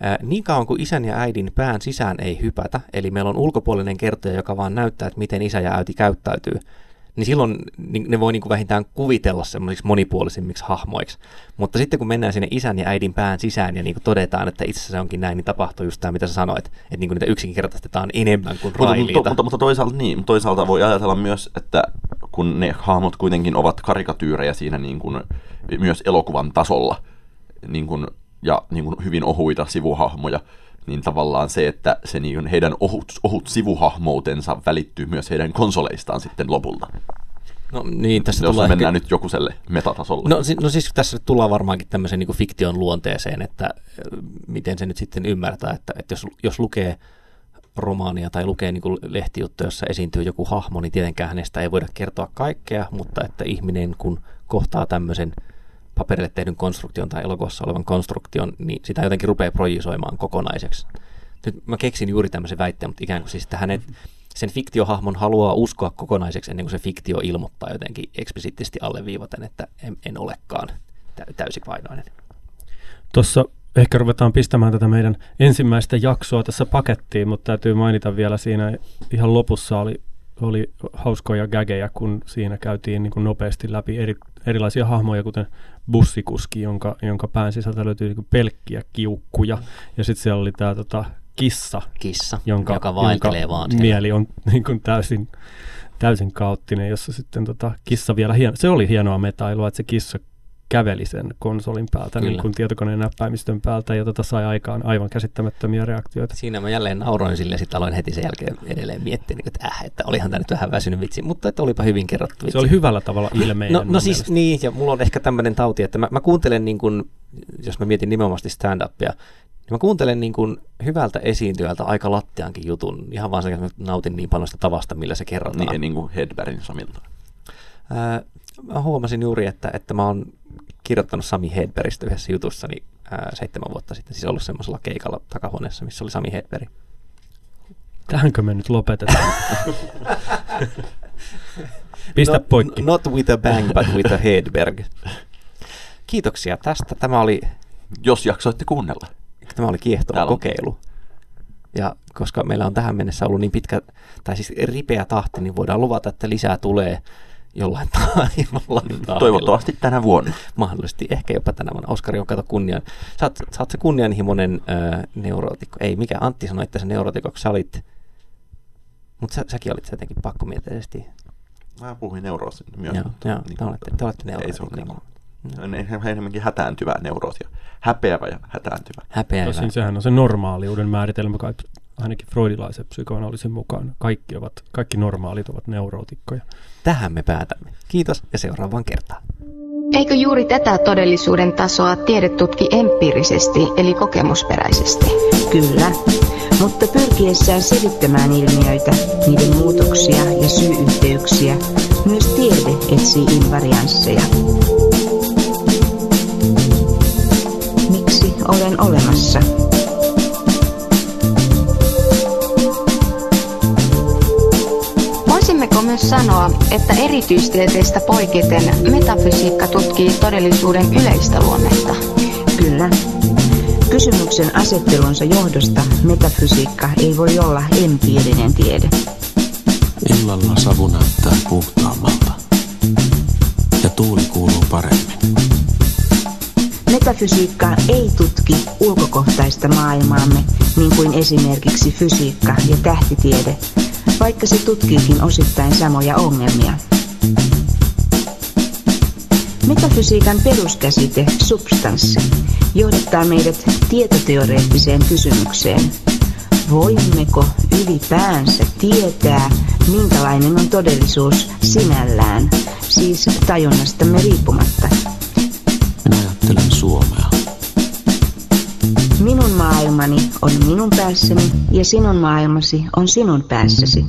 S5: ää, niin kauan kuin isän ja äidin pään sisään ei hypätä, eli meillä on ulkopuolinen kertoja, joka vaan näyttää, että miten isä ja äiti käyttäytyy, niin silloin ne voi niin kuin vähintään kuvitella semmoisiksi monipuolisimmiksi hahmoiksi. Mutta sitten kun mennään sinne isän ja äidin pään sisään ja niin kuin todetaan, että itse asiassa se onkin näin, niin tapahtuu just tämä, mitä sä sanoit, että niin kuin niitä yksinkertaistetaan enemmän kuin
S4: mutta, mutta, mutta, mutta toisaalta niin, toisaalta voi ajatella myös, että kun ne hahmot kuitenkin ovat karikatyyrejä siinä niin kuin, myös elokuvan tasolla niin kuin, ja niin kuin hyvin ohuita sivuhahmoja, niin tavallaan se, että se niin heidän ohut, ohut sivuhahmoutensa välittyy myös heidän konsoleistaan sitten lopulta.
S5: No niin, tässä
S4: Jos
S5: tullaan
S4: mennään
S5: ehkä...
S4: nyt jokuselle metatasolle.
S5: No, si- no siis tässä tullaan varmaankin tämmöisen niin fiktion luonteeseen, että äh, miten se nyt sitten ymmärtää, että, että jos, jos lukee romaania tai lukee niin lehtijuttu, jossa esiintyy joku hahmo, niin tietenkään hänestä ei voida kertoa kaikkea, mutta että ihminen kun kohtaa tämmöisen paperille tehdyn konstruktion tai elokuvassa olevan konstruktion, niin sitä jotenkin rupeaa projisoimaan kokonaiseksi. Nyt mä keksin juuri tämmöisen väitteen, mutta ikään kuin siis, että hänet, sen fiktiohahmon haluaa uskoa kokonaiseksi ennen kuin se fiktio ilmoittaa jotenkin eksplisiittisesti alleviivaten, että en, en olekaan täysipainoinen.
S3: Tuossa ehkä ruvetaan pistämään tätä meidän ensimmäistä jaksoa tässä pakettiin, mutta täytyy mainita vielä siinä ihan lopussa oli, oli hauskoja gägejä, kun siinä käytiin niin kuin nopeasti läpi eri, erilaisia hahmoja, kuten bussikuski, jonka, jonka pään sisältä löytyy niin pelkkiä kiukkuja. Ja sitten siellä oli tämä tota, kissa,
S5: kissa jonka, joka jonka vaan
S3: mieli on niin kuin täysin, täysin kaoottinen, jossa sitten tota, kissa vielä, hieno, se oli hienoa metailua, että se kissa käveli sen konsolin päältä, Kyllä. niin kuin tietokoneen näppäimistön päältä, ja tota sai aikaan aivan käsittämättömiä reaktioita.
S5: Siinä mä jälleen nauroin sille, ja sitten aloin heti sen jälkeen edelleen miettiä, niin että, äh, että olihan tämä nyt vähän väsynyt vitsi, mutta että olipa hyvin kerrottu vitsi.
S3: Se oli hyvällä tavalla ilmeinen.
S5: No, no siis mielestä. niin, ja mulla on ehkä tämmöinen tauti, että mä, mä kuuntelen, niin kuin, jos mä mietin nimenomaan stand-upia, niin mä kuuntelen niin kuin hyvältä esiintyjältä aika lattiankin jutun, ihan vaan sen, että mä nautin niin paljon sitä tavasta, millä se kerrotaan.
S4: Niin, niin kuin Hedbergin Samilta.
S5: Ää, mä huomasin juuri, että, että mä oon kirjoittanut Sami Hedbergistä yhdessä jutussa niin, ää, seitsemän vuotta sitten, siis ollut semmoisella keikalla takahuoneessa, missä oli Sami Hedberg.
S3: Tähänkö me nyt lopetetaan? Pistä
S5: not,
S3: poikki.
S5: Not with a bang, but with a Hedberg. Kiitoksia tästä. Tämä oli...
S4: Jos jaksoitte kuunnella.
S5: Tämä oli kiehtova kokeilu. Ja koska meillä on tähän mennessä ollut niin pitkä, tai siis ripeä tahti, niin voidaan luvata, että lisää tulee jollain, ta- jollain
S4: Toivottavasti tänä vuonna.
S5: Mahdollisesti, ehkä jopa tänä vuonna. Oskari on kato kunnian. Sä oot, sä oot se kunnianhimoinen äh, neurotikko. Ei, mikä Antti sanoi, että se neurotikoksi sä olit. Mutta sä, säkin olit jotenkin pakkomielteisesti.
S4: Mä puhuin neuroosin myös.
S5: Joo, joo niin, te olette, te olette neurotikko. Ei se ole
S4: niin kuin, enemmänkin hätääntyvää neuroosia. Häpeävä ja hätääntyvä.
S5: Häpeävä.
S3: Tosin sehän on se normaaliuden määritelmä, kai ainakin freudilaisen psykoanalyysin mukaan. Kaikki, ovat, kaikki normaalit ovat neurootikkoja.
S5: Tähän me päätämme. Kiitos ja seuraavaan kertaan.
S6: Eikö juuri tätä todellisuuden tasoa tiede tutki empiirisesti eli kokemusperäisesti?
S2: Kyllä, mutta pyrkiessään selittämään ilmiöitä, niiden muutoksia ja syy-yhteyksiä, myös tiede etsii invariansseja. Miksi olen olemassa?
S6: Voisimmeko myös sanoa, että erityistieteistä poiketen metafysiikka tutkii todellisuuden yleistä luonnetta?
S2: Kyllä. Kysymyksen asettelunsa johdosta metafysiikka ei voi olla empiirinen tiede.
S1: Illalla savu näyttää puhtaammalta ja tuuli kuuluu paremmin.
S2: Metafysiikka ei tutki ulkokohtaista maailmaamme niin kuin esimerkiksi fysiikka ja tähtitiede, vaikka se tutkiikin osittain samoja ongelmia. Metafysiikan peruskäsite, substanssi, johdattaa meidät tietoteoreettiseen kysymykseen. Voimmeko ylipäänsä tietää, minkälainen on todellisuus sinällään, siis tajunnastamme riippumatta?
S1: Minä ajattelen Suomea.
S2: Minun maailmani on minun päässäni ja sinun maailmasi on sinun päässäsi.